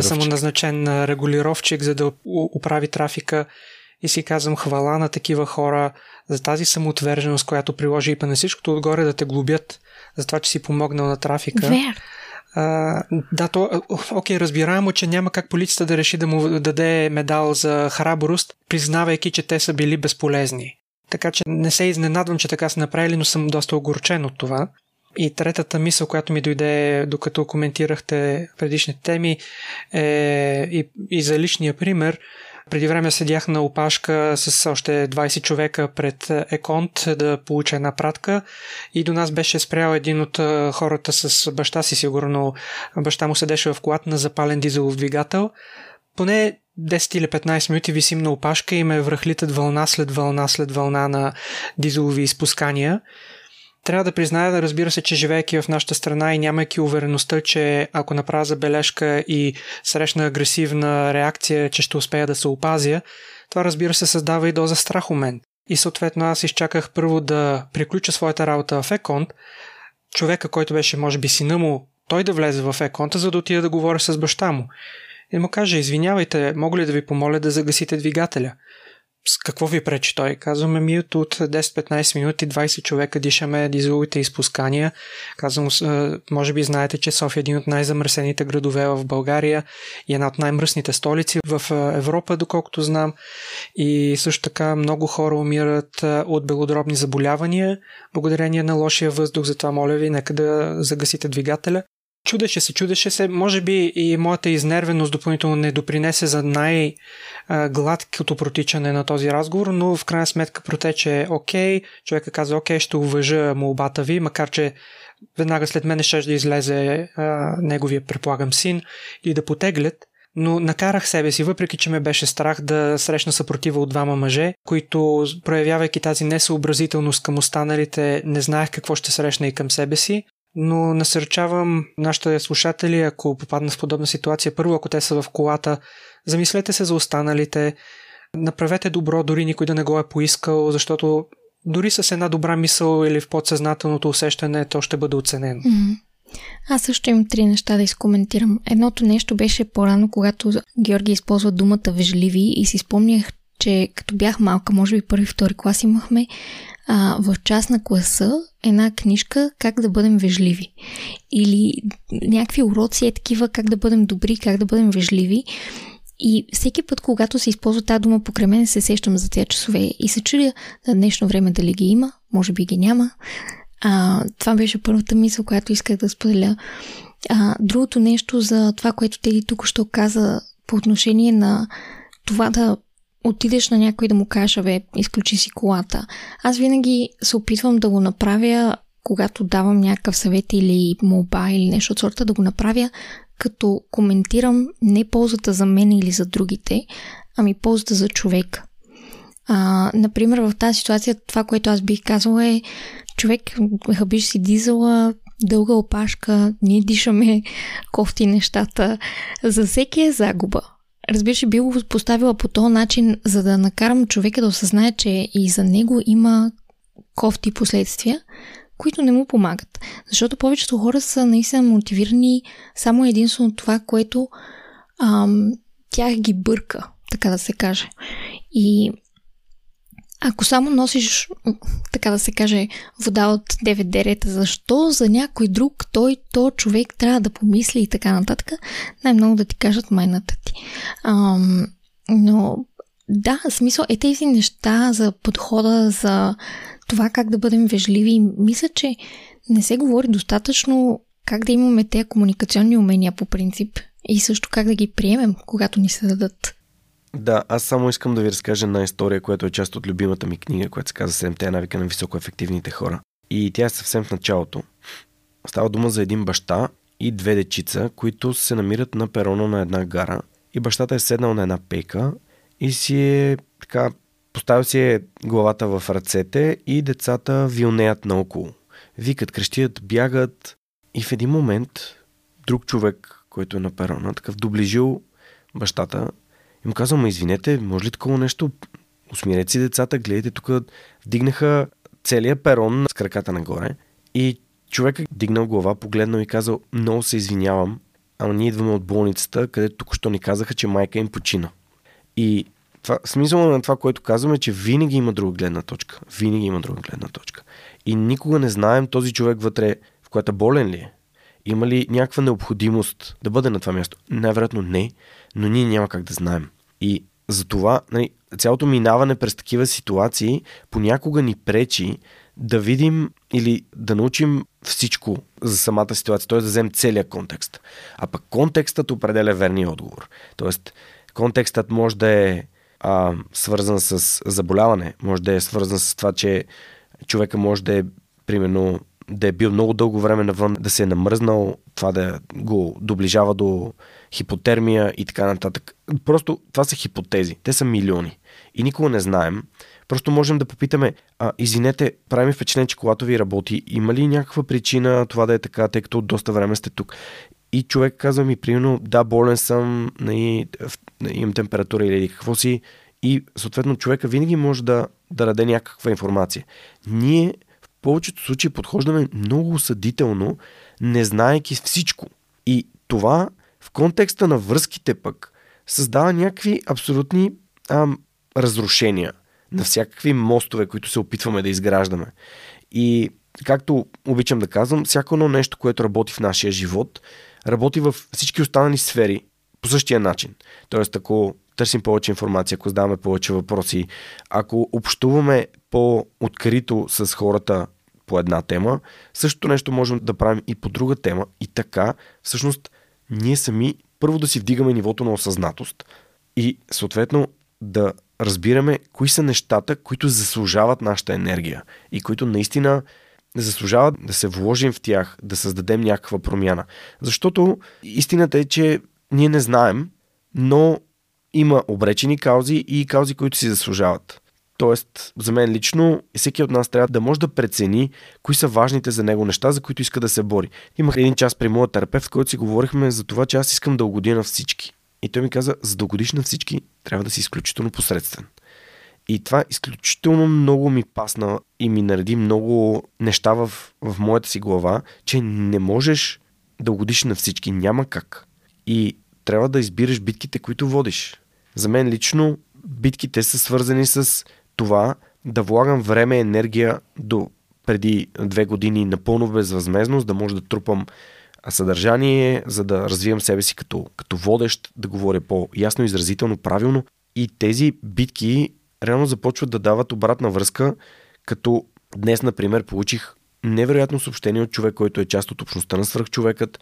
самоназначен регулировчик, за да оправи трафика. И си казвам хвала на такива хора за тази самоотверженост, която приложи и па на всичкото отгоре да те глобят за това, че си помогнал на трафика. Вер. А, да, то, окей, разбираемо, че няма как полицията да реши да му даде медал за храброст, признавайки, че те са били безполезни. Така че не се изненадвам, че така са направили, но съм доста огорчен от това. И третата мисъл, която ми дойде докато коментирахте предишните теми е и, и за личния пример. Преди време седях на опашка с още 20 човека пред Еконт да получа една пратка и до нас беше спрял един от хората с баща си, сигурно баща му седеше в колата на запален дизелов двигател. Поне 10 или 15 минути висим на опашка и ме връхлитат вълна след вълна след вълна на дизелови изпускания. Трябва да призная, да разбира се, че живеейки в нашата страна и нямайки увереността, че ако направя забележка и срещна агресивна реакция, че ще успея да се опазя, това разбира се създава и доза страх у мен. И съответно аз изчаках първо да приключа своята работа в Еконт, човека, който беше може би сина му, той да влезе в Еконта, за да отида да говоря с баща му и му каже, извинявайте, мога ли да ви помоля да загасите двигателя? С какво ви пречи той? Казваме ми от 10-15 минути 20 човека дишаме дизеловите изпускания. Казвам, може би знаете, че София е един от най-замърсените градове в България и една от най-мръсните столици в Европа, доколкото знам. И също така много хора умират от белодробни заболявания, благодарение на лошия въздух. Затова моля ви, нека да загасите двигателя. Чудеше се, чудеше се. Може би и моята изнервеност допълнително не допринесе за най-гладкото протичане на този разговор, но в крайна сметка протече окей. Човека каза, окей, ще уважа молбата ви, макар че веднага след мен ще да излезе а, неговия, предполагам, син и да потеглят. Но накарах себе си, въпреки че ме беше страх да срещна съпротива от двама мъже, които, проявявайки тази несъобразителност към останалите, не знаех какво ще срещна и към себе си но насърчавам нашите слушатели, ако попаднат в подобна ситуация, първо, ако те са в колата, замислете се за останалите, направете добро, дори никой да не го е поискал, защото дори с една добра мисъл или в подсъзнателното усещане, то ще бъде оценено. Аз също имам три неща да изкоментирам. Едното нещо беше по-рано, когато Георги използва думата вежливи и си спомнях, че като бях малка, може би първи, втори клас имахме а, в част на класа една книжка как да бъдем вежливи. Или някакви уроци е такива как да бъдем добри, как да бъдем вежливи. И всеки път, когато се използва тази дума покрай мен, се сещам за тези часове и се чудя на днешно време дали ги има, може би ги няма. А, това беше първата мисъл, която исках да споделя. А, другото нещо за това, което Теди тук що каза по отношение на това да отидеш на някой да му кажеш, бе, изключи си колата. Аз винаги се опитвам да го направя, когато давам някакъв съвет или молба или нещо от сорта, да го направя като коментирам не ползата за мен или за другите, ами ползата за човек. А, например, в тази ситуация това, което аз бих казала е човек, хабиш си дизела, дълга опашка, ние дишаме кофти нещата. За всеки е загуба разбираш, би го поставила по този начин, за да накарам човека да осъзнае, че и за него има кофти последствия, които не му помагат. Защото повечето хора са наистина мотивирани само единствено това, което ам, тях ги бърка, така да се каже. И ако само носиш, така да се каже, вода от 9 дерета, защо за някой друг той, то човек трябва да помисли и така нататък, най-много да ти кажат майната ти. Ам, но да, смисъл е тези неща за подхода, за това как да бъдем вежливи. Мисля, че не се говори достатъчно как да имаме тези комуникационни умения по принцип и също как да ги приемем, когато ни се дадат. Да, аз само искам да ви разкажа една история, която е част от любимата ми книга, която се казва Седемте навика на високоефективните хора. И тя е съвсем в началото. Става дума за един баща и две дечица, които се намират на перона на една гара. И бащата е седнал на една пейка и си е така поставил си е главата в ръцете и децата вилнеят наоколо. Викат, крещият, бягат и в един момент друг човек, който е на перона, такъв доближил бащата и му казвам, извинете, може ли такова нещо? Усмирете си децата, гледайте, тук вдигнаха целият перон с краката нагоре и човекът дигнал глава, погледнал и казал, много се извинявам, ама ние идваме от болницата, където току-що ни казаха, че майка им почина. И това, смисъл на това, което казваме, е, че винаги има друга гледна точка. Винаги има друга гледна точка. И никога не знаем този човек вътре, в който е болен ли е. Има ли някаква необходимост да бъде на това място? Най-вероятно не, но ние няма как да знаем. И затова нали, цялото минаване през такива ситуации понякога ни пречи да видим или да научим всичко за самата ситуация, т.е. да вземем целият контекст. А пък контекстът определя верния отговор. Тоест, контекстът може да е а, свързан с заболяване, може да е свързан с това, че човека може да е, примерно, да е бил много дълго време навън, да се е намръзнал, това да го доближава до хипотермия и така нататък. Просто това са хипотези. Те са милиони. И никога не знаем. Просто можем да попитаме, а, извинете, правим впечатление, че колата ви работи. Има ли някаква причина това да е така, тъй като доста време сте тук? И човек казва ми, примерно, да, болен съм, нали, имам температура или какво си. И съответно човека винаги може да, да даде някаква информация. Ние повечето случаи подхождаме много осъдително, не знаеки всичко. И това в контекста на връзките пък създава някакви абсолютни ам, разрушения, на всякакви мостове, които се опитваме да изграждаме. И както обичам да казвам, всяко едно нещо, което работи в нашия живот, работи в всички останали сфери по същия начин. Тоест, ако търсим повече информация, ако задаваме повече въпроси, ако общуваме по-открито с хората по една тема, същото нещо можем да правим и по друга тема. И така, всъщност, ние сами първо да си вдигаме нивото на осъзнатост и съответно да разбираме кои са нещата, които заслужават нашата енергия и които наистина заслужават да се вложим в тях, да създадем някаква промяна. Защото истината е, че ние не знаем, но има обречени каузи и каузи, които си заслужават. Тоест, за мен лично, всеки от нас трябва да може да прецени кои са важните за него неща, за които иска да се бори. Имах един час при моят терапевт, в който си говорихме за това, че аз искам да угодя на всички. И той ми каза, за да угодиш на всички, трябва да си изключително посредствен. И това изключително много ми пасна и ми нареди много неща в, в моята си глава, че не можеш да угодиш на всички. Няма как. И трябва да избираш битките, които водиш. За мен лично битките са свързани с това да влагам време и енергия до преди две години напълно безвъзмезност, да може да трупам съдържание, за да развивам себе си като, като водещ, да говоря по-ясно, изразително, правилно. И тези битки реално започват да дават обратна връзка, като днес, например, получих невероятно съобщение от човек, който е част от общността на свръхчовекът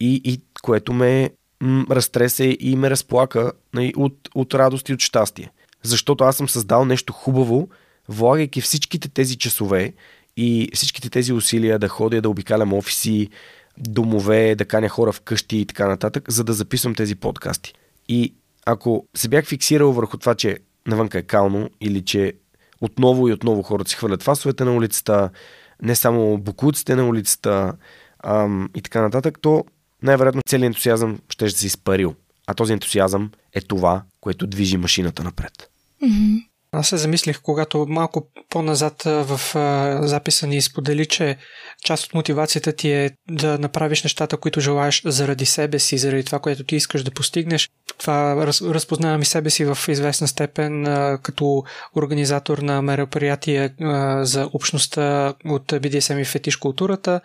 и, и което ме м- разтресе и ме разплака нали, от, от радост и от щастие. Защото аз съм създал нещо хубаво, влагайки всичките тези часове и всичките тези усилия да ходя, да обикалям офиси, домове, да каня хора вкъщи и така нататък, за да записвам тези подкасти. И ако се бях фиксирал върху това, че навънка е кално или че отново и отново хората си хвърлят фасовете на улицата, не само букуците на улицата ам, и така нататък, то най-вероятно целият ентусиазъм ще да се изпарил. А този ентусиазъм е това, което движи машината напред. Mm-hmm. Аз се замислих, когато малко по-назад в записа ни сподели, че част от мотивацията ти е да направиш нещата, които желаеш заради себе си, заради това, което ти искаш да постигнеш. Това раз, разпознавам и себе си в известна степен като организатор на мероприятия за общността от BDSM и фетиш културата,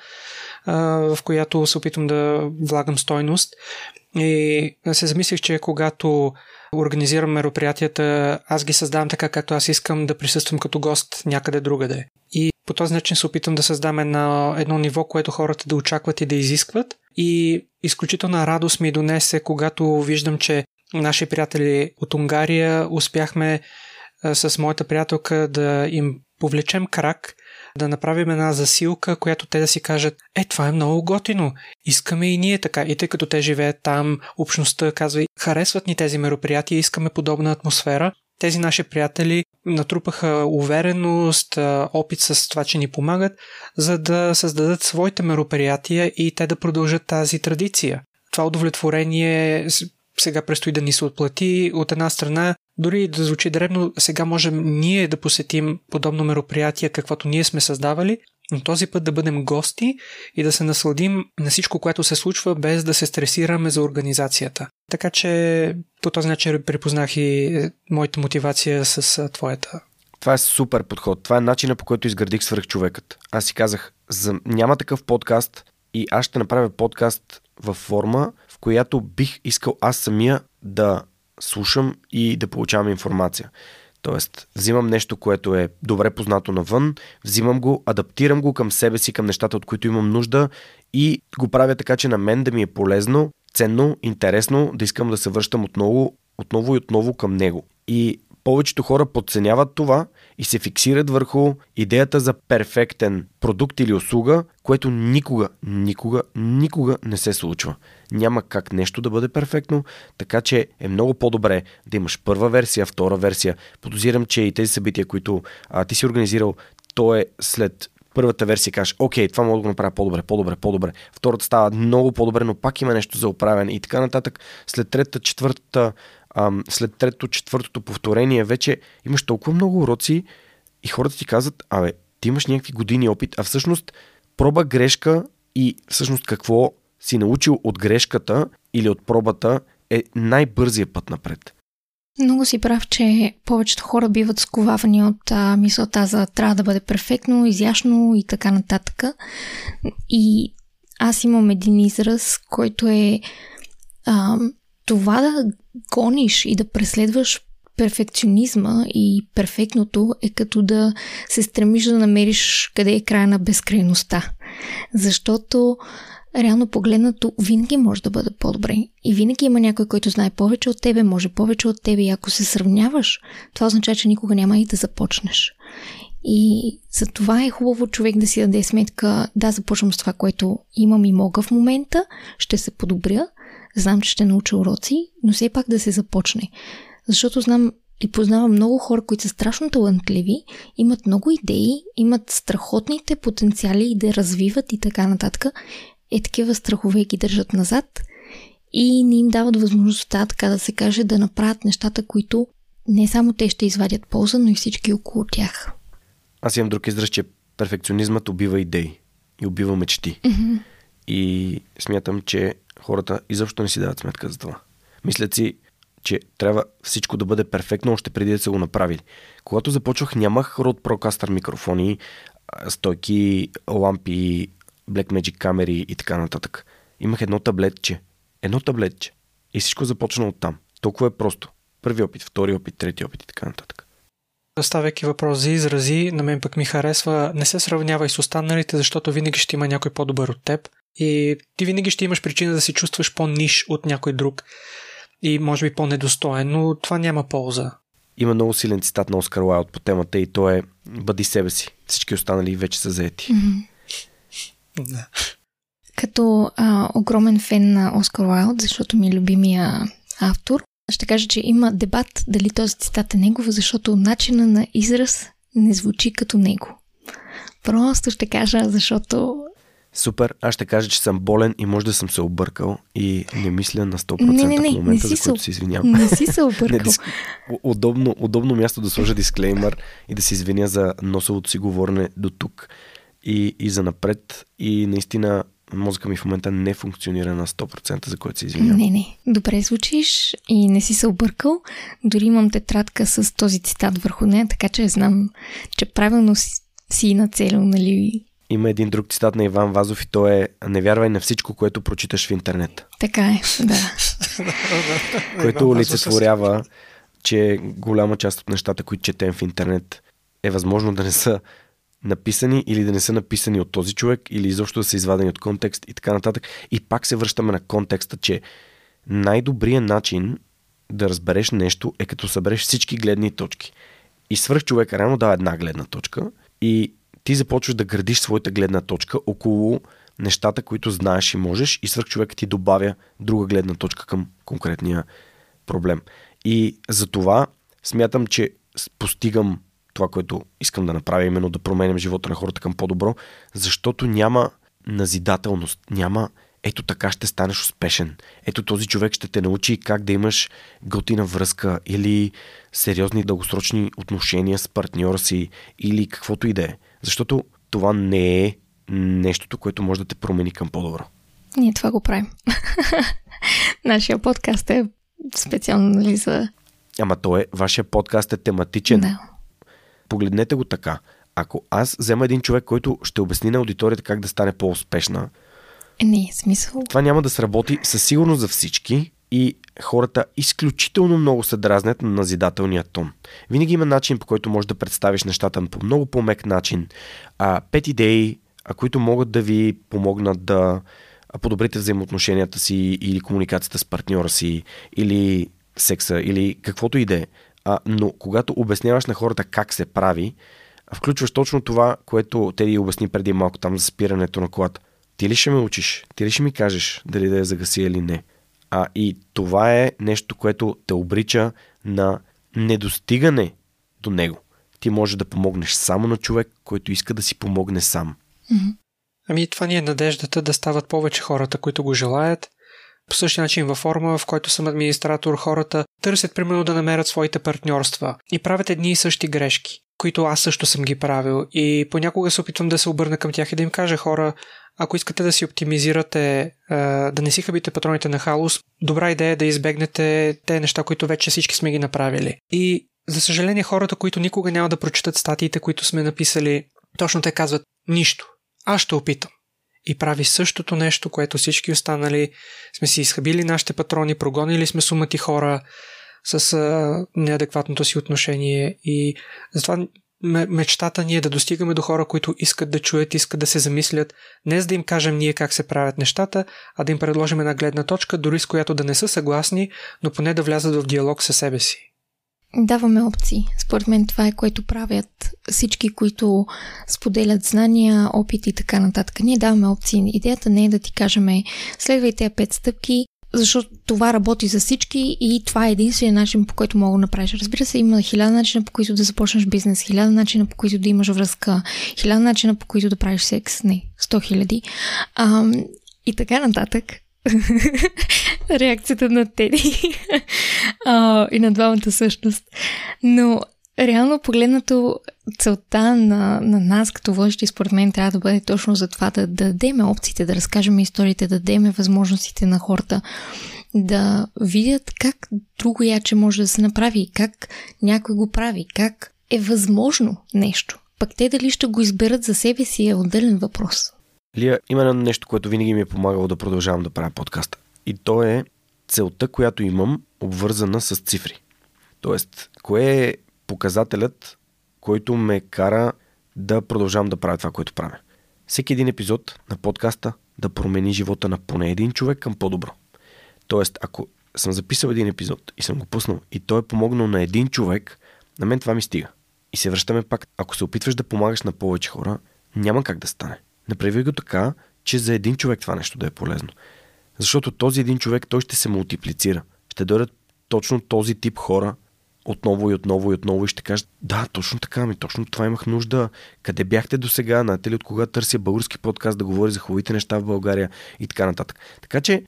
в която се опитвам да влагам стойност. И се замислих, че когато организирам мероприятията, аз ги създавам така, както аз искам да присъствам като гост някъде другаде. И по този начин се опитам да създам едно, едно ниво, което хората да очакват и да изискват. И изключителна радост ми донесе, когато виждам, че наши приятели от Унгария успяхме с моята приятелка да им повлечем крак да направим една засилка, която те да си кажат, е, това е много готино, искаме и ние така. И тъй като те живеят там, общността казва, харесват ни тези мероприятия, искаме подобна атмосфера, тези наши приятели натрупаха увереност, опит с това, че ни помагат, за да създадат своите мероприятия и те да продължат тази традиция. Това удовлетворение сега предстои да ни се отплати. От една страна, дори да звучи древно, сега можем ние да посетим подобно мероприятие, каквото ние сме създавали, но този път да бъдем гости и да се насладим на всичко, което се случва, без да се стресираме за организацията. Така че по този начин припознах и моята мотивация с твоята. Това е супер подход. Това е начина по който изградих свръхчовекът. Аз си казах, за... няма такъв подкаст и аз ще направя подкаст във форма, в която бих искал аз самия да слушам и да получавам информация. Тоест, взимам нещо, което е добре познато навън, взимам го, адаптирам го към себе си, към нещата, от които имам нужда и го правя така, че на мен да ми е полезно, ценно, интересно, да искам да се връщам отново, отново и отново към него. И повечето хора подценяват това и се фиксират върху идеята за перфектен продукт или услуга, което никога, никога, никога не се случва. Няма как нещо да бъде перфектно, така че е много по-добре да имаш първа версия, втора версия. Подозирам, че и тези събития, които а, ти си организирал, то е след първата версия кажеш, окей, това мога да го направя по-добре, по-добре, по-добре. Втората става много по-добре, но пак има нещо за оправяне и така нататък. След третата, четвъртата, ам, след трето, четвъртото повторение вече имаш толкова много уроци и хората ти казват, абе, ти имаш някакви години опит, а всъщност проба грешка и всъщност какво си научил от грешката или от пробата е най-бързия път напред. Много си прав, че повечето хора биват сковавани от а, мисълта за трябва да бъде перфектно, изящно и така нататък. И аз имам един израз, който е а, това да гониш и да преследваш перфекционизма и перфектното е като да се стремиш да намериш къде е края на безкрайността. Защото реално погледнато винаги може да бъде по-добре. И винаги има някой, който знае повече от тебе, може повече от тебе. И ако се сравняваш, това означава, че никога няма и да започнеш. И за това е хубаво човек да си даде сметка, да, започвам с това, което имам и мога в момента, ще се подобря, знам, че ще науча уроци, но все пак да се започне. Защото знам и познавам много хора, които са страшно талантливи, имат много идеи, имат страхотните потенциали и да развиват и така нататък. Е такива страхове ги държат назад и не им дават възможността, така да се каже, да направят нещата, които не само те ще извадят полза, но и всички около тях. Аз имам друг израз, че перфекционизмът убива идеи и убива мечти. Mm-hmm. И смятам, че хората изобщо не си дават сметка за това. Мислят си, че трябва всичко да бъде перфектно още преди да са го направили. Когато започвах, нямах Rode Procaster микрофони, стойки, лампи, Blackmagic камери и така нататък. Имах едно таблетче. Едно таблетче. И всичко започна от там. Толкова е просто. Първи опит, втори опит, трети опит и така нататък. Ставяйки въпрос за изрази, на мен пък ми харесва не се сравнявай с останалите, защото винаги ще има някой по-добър от теб и ти винаги ще имаш причина да се чувстваш по-ниш от някой друг и може би по-недостоен, но това няма полза. Има много силен цитат на Оскар Уайлд по темата и то е Бъди себе си. Всички останали вече са заети. Mm-hmm. Да. Като а, огромен фен на Оскар Уайлд, защото ми е любимия автор, ще кажа, че има дебат дали този цитат е негов, защото начина на израз не звучи като него. Просто ще кажа, защото Супер, аз ще кажа, че съм болен и може да съм се объркал и не мисля на 100% Не, не, не, в не момента, си за който се- извинявам. не си се Не, объркал. диск... удобно, удобно място да сложа дисклеймър и да се извиня за носовото си говорене до тук и, и за напред. И наистина мозъка ми в момента не функционира на 100%, за което се извинявам. Не, не. Добре звучиш и не си се объркал. Дори имам тетрадка с този цитат върху нея, така че знам, че правилно си, си нацелил, нали? Има един друг цитат на Иван Вазов и то е Не вярвай на всичко, което прочиташ в интернет. Така е, да. което олицетворява, че голяма част от нещата, които четем в интернет, е възможно да не са написани или да не са написани от този човек, или изобщо да са извадени от контекст и така нататък. И пак се връщаме на контекста, че най-добрият начин да разбереш нещо е като събереш всички гледни точки. И свръх човек реално дава една гледна точка и ти започваш да градиш своята гледна точка около нещата, които знаеш и можеш и свръх човек ти добавя друга гледна точка към конкретния проблем. И за това смятам, че постигам това, което искам да направя, именно да променям живота на хората към по-добро, защото няма назидателност, няма ето така ще станеш успешен. Ето този човек ще те научи как да имаш готина връзка или сериозни дългосрочни отношения с партньора си или каквото и да е. Защото това не е нещото, което може да те промени към по-добро. Ние това го правим. Нашия подкаст е специално нали, за... Ама то е, вашия подкаст е тематичен. Да. Погледнете го така. Ако аз взема един човек, който ще обясни на аудиторията как да стане по-успешна, Е, не, смисъл. това няма да сработи със сигурност за всички и хората изключително много се дразнят на назидателния тон. Винаги има начин, по който можеш да представиш нещата по много по-мек начин. А, пет идеи, а, които могат да ви помогнат да подобрите взаимоотношенията си или комуникацията с партньора си, или секса, или каквото и да е. Но когато обясняваш на хората как се прави, включваш точно това, което Теди обясни преди малко там за спирането на колата. Ти ли ще ме учиш? Ти ли ще ми кажеш дали да я загаси или не? А и това е нещо, което те обрича на недостигане до него. Ти можеш да помогнеш само на човек, който иска да си помогне сам. Ами това ни е надеждата да стават повече хората, които го желаят. По същия начин във форма, в който съм администратор, хората търсят примерно да намерят своите партньорства и правят едни и същи грешки. които аз също съм ги правил. И понякога се опитвам да се обърна към тях и да им кажа хора, ако искате да си оптимизирате, да не си хабите патроните на халус, добра идея е да избегнете те неща, които вече всички сме ги направили. И за съжаление, хората, които никога няма да прочитат статиите, които сме написали, точно те казват нищо. Аз ще опитам. И прави същото нещо, което всички останали сме си изхабили нашите патрони, прогонили сме сумати хора с а, неадекватното си отношение. И затова мечтата ни е да достигаме до хора, които искат да чуят, искат да се замислят, не за да им кажем ние как се правят нещата, а да им предложим една гледна точка, дори с която да не са съгласни, но поне да влязат в диалог със себе си. Даваме опции. Според мен това е което правят всички, които споделят знания, опит и така нататък. Ние даваме опции. Идеята не е да ти кажем следвай тези пет стъпки, защото това работи за всички и това е единствения начин, по който мога да направиш. Разбира се, има хиляда начина, по които да започнеш бизнес, хиляда начина, по които да имаш връзка, хиляда начина, по които да правиш секс, не, сто хиляди. И така нататък. Реакцията на Теди и на двамата същност. Но реално погледнато целта на, на нас като водещи според мен трябва да бъде точно за това да, да дадеме опциите, да разкажем историите, да дадеме възможностите на хората да видят как друго яче може да се направи, как някой го прави, как е възможно нещо. Пък те дали ще го изберат за себе си е отделен въпрос. Лия, има нещо, което винаги ми е помагало да продължавам да правя подкаста. И то е целта, която имам, обвързана с цифри. Тоест, кое е показателят, който ме кара да продължавам да правя това, което правя. Всеки един епизод на подкаста да промени живота на поне един човек към по-добро. Тоест, ако съм записал един епизод и съм го пуснал и той е помогнал на един човек, на мен това ми стига. И се връщаме пак. Ако се опитваш да помагаш на повече хора, няма как да стане. Направи го така, че за един човек това нещо да е полезно. Защото този един човек той ще се мултиплицира. Ще дойдат точно този тип хора, отново и отново и отново и ще кажат, да, точно така ми, точно това имах нужда. Къде бяхте до сега? Знаете ли от кога търся български подкаст да говори за хубавите неща в България и така нататък. Така че,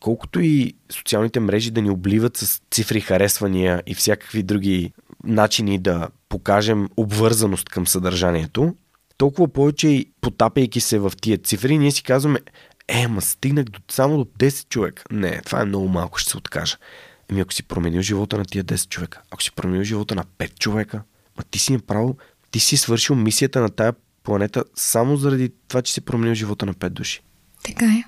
колкото и социалните мрежи да ни обливат с цифри, харесвания и всякакви други начини да покажем обвързаност към съдържанието, толкова повече и потапяйки се в тия цифри, ние си казваме, е, ма стигнах до, само до 10 човека. Не, това е много малко, ще се откажа. Еми ако си променил живота на тия 10 човека, ако си променил живота на 5 човека, ма ти си направил, ти си свършил мисията на тая планета само заради това, че си променил живота на 5 души. Така е.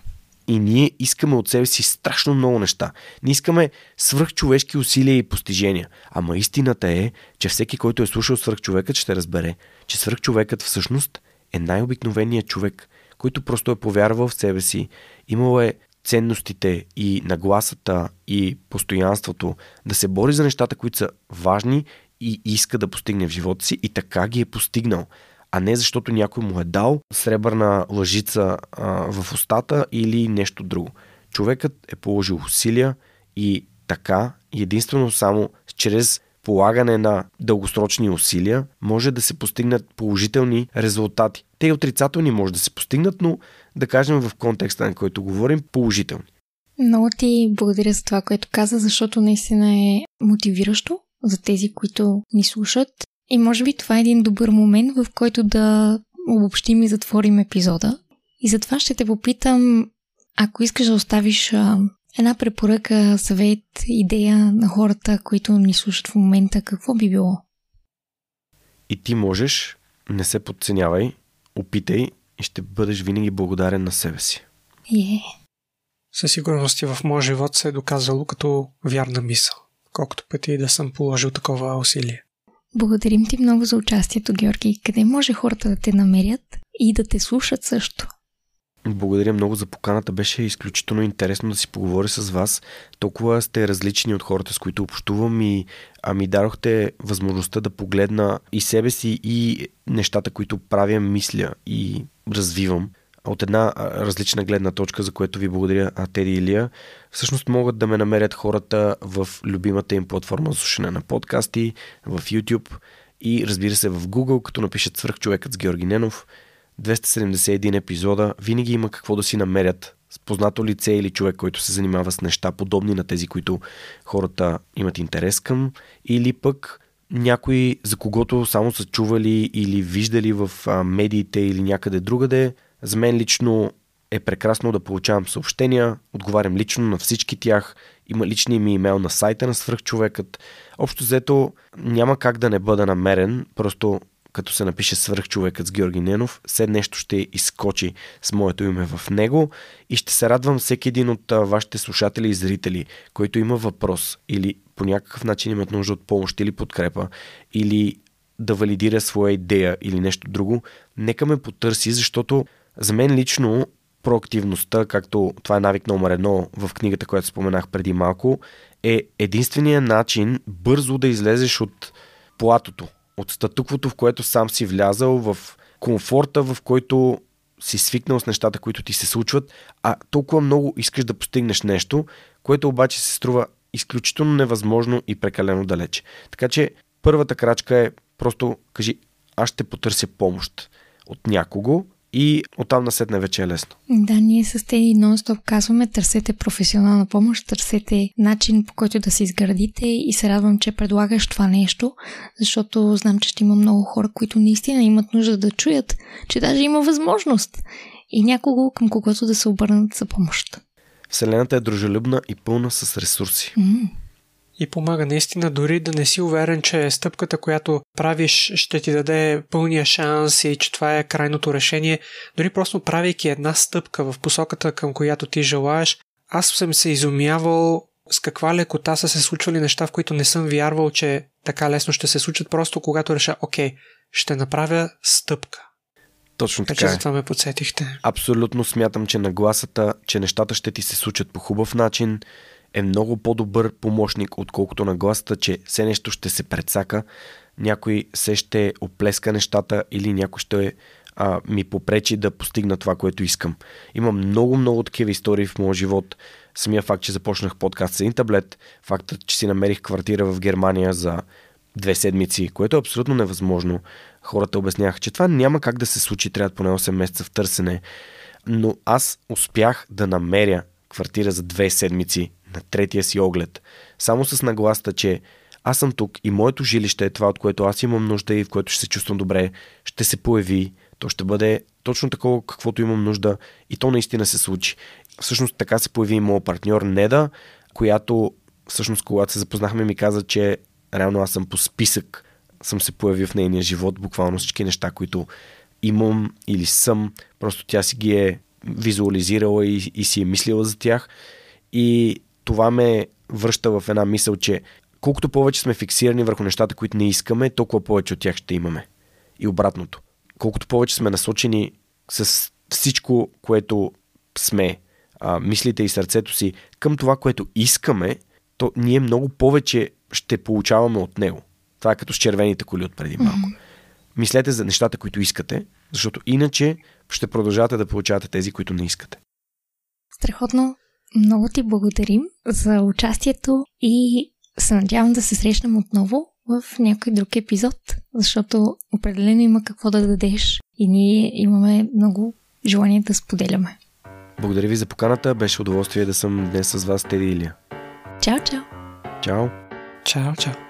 И ние искаме от себе си страшно много неща. Ние искаме свръхчовешки усилия и постижения. Ама истината е, че всеки, който е слушал свръхчовекът, ще разбере, че свръхчовекът всъщност е най-обикновеният човек, който просто е повярвал в себе си, имал е ценностите и нагласата и постоянството да се бори за нещата, които са важни и иска да постигне в живота си и така ги е постигнал. А не защото някой му е дал сребърна лъжица а, в устата или нещо друго. Човекът е положил усилия и така единствено само чрез полагане на дългосрочни усилия може да се постигнат положителни резултати. Те и отрицателни може да се постигнат, но да кажем в контекста, на който говорим, положителни. Много ти благодаря за това, което каза, защото наистина е мотивиращо за тези, които ни слушат. И може би това е един добър момент, в който да обобщим и затворим епизода. И затова ще те попитам, ако искаш да оставиш една препоръка, съвет, идея на хората, които ни слушат в момента, какво би било? И ти можеш, не се подценявай, опитай и ще бъдеш винаги благодарен на себе си. Yeah. Със сигурност и в моя живот се е доказало като вярна мисъл, колкото пъти и да съм положил такова усилие. Благодарим ти много за участието, Георги. Къде може хората да те намерят и да те слушат също? Благодаря много за поканата. Беше изключително интересно да си поговоря с вас. Толкова сте различни от хората, с които общувам и а ми дадохте възможността да погледна и себе си, и нещата, които правя, мисля и развивам от една различна гледна точка, за което ви благодаря, а Теди Илия. Всъщност могат да ме намерят хората в любимата им платформа за слушане на подкасти, в YouTube и разбира се в Google, като напишат свръхчовекът с Георги Ненов – 271 епизода, винаги има какво да си намерят с познато лице или човек, който се занимава с неща подобни на тези, които хората имат интерес към, или пък някой, за когото само са чували или виждали в медиите или някъде другаде. За мен лично е прекрасно да получавам съобщения, отговарям лично на всички тях, има личния ми имейл на сайта на свръхчовекът. Общо взето няма как да не бъда намерен, просто като се напише свръхчовекът с Георги Ненов, все нещо ще изкочи с моето име в него и ще се радвам всеки един от вашите слушатели и зрители, който има въпрос или по някакъв начин имат нужда от помощ или подкрепа или да валидира своя идея или нещо друго, нека ме потърси, защото за мен лично проактивността, както това е навик номер едно в книгата, която споменах преди малко, е единствения начин бързо да излезеш от платото, от статуквото, в което сам си влязал, в комфорта, в който си свикнал с нещата, които ти се случват, а толкова много искаш да постигнеш нещо, което обаче се струва изключително невъзможно и прекалено далече. Така че първата крачка е просто кажи, аз ще потърся помощ от някого, и оттам насетне вече е лесно. Да, ние с тези нон-стоп казваме, търсете професионална помощ, търсете начин по който да се изградите и се радвам, че предлагаш това нещо, защото знам, че ще има много хора, които наистина имат нужда да чуят, че даже има възможност и някого към когото да се обърнат за помощ. Вселената е дружелюбна и пълна с ресурси. Mm и помага наистина дори да не си уверен, че стъпката, която правиш, ще ти даде пълния шанс и че това е крайното решение. Дори просто правейки една стъпка в посоката, към която ти желаеш, аз съм се изумявал с каква лекота са се случвали неща, в които не съм вярвал, че така лесно ще се случат, просто когато реша, окей, ще направя стъпка. Точно така. Така че е. за това ме подсетихте. Абсолютно смятам, че нагласата, че нещата ще ти се случат по хубав начин, е много по-добър помощник, отколкото нагласата, че все нещо ще се предсака, някой се ще оплеска нещата или някой ще а, ми попречи да постигна това, което искам. Имам много, много такива истории в моя живот. Самия факт, че започнах подкаст с един таблет, фактът, че си намерих квартира в Германия за две седмици, което е абсолютно невъзможно. Хората обясняха, че това няма как да се случи, трябва поне 8 месеца в търсене. Но аз успях да намеря квартира за две седмици на третия си оглед. Само с нагласта, че аз съм тук и моето жилище е това, от което аз имам нужда и в което ще се чувствам добре, ще се появи, то ще бъде точно такова, каквото имам нужда и то наистина се случи. Всъщност така се появи и моят партньор Неда, която всъщност когато се запознахме ми каза, че реално аз съм по списък, съм се появил в нейния живот, буквално всички неща, които имам или съм, просто тя си ги е визуализирала и, и си е мислила за тях. И това ме връща в една мисъл, че колкото повече сме фиксирани върху нещата, които не искаме, толкова повече от тях ще имаме. И обратното. Колкото повече сме насочени с всичко, което сме, а, мислите и сърцето си към това, което искаме, то ние много повече ще получаваме от него. Това е като с червените коли от преди малко. Mm-hmm. Мислете за нещата, които искате, защото иначе ще продължавате да получавате тези, които не искате. Страхотно. Много ти благодарим за участието и се надявам да се срещнем отново в някой друг епизод, защото определено има какво да дадеш и ние имаме много желание да споделяме. Благодаря ви за поканата. Беше удоволствие да съм днес с вас, Теди Илия. Чао, чао! Чао! Чао, чао!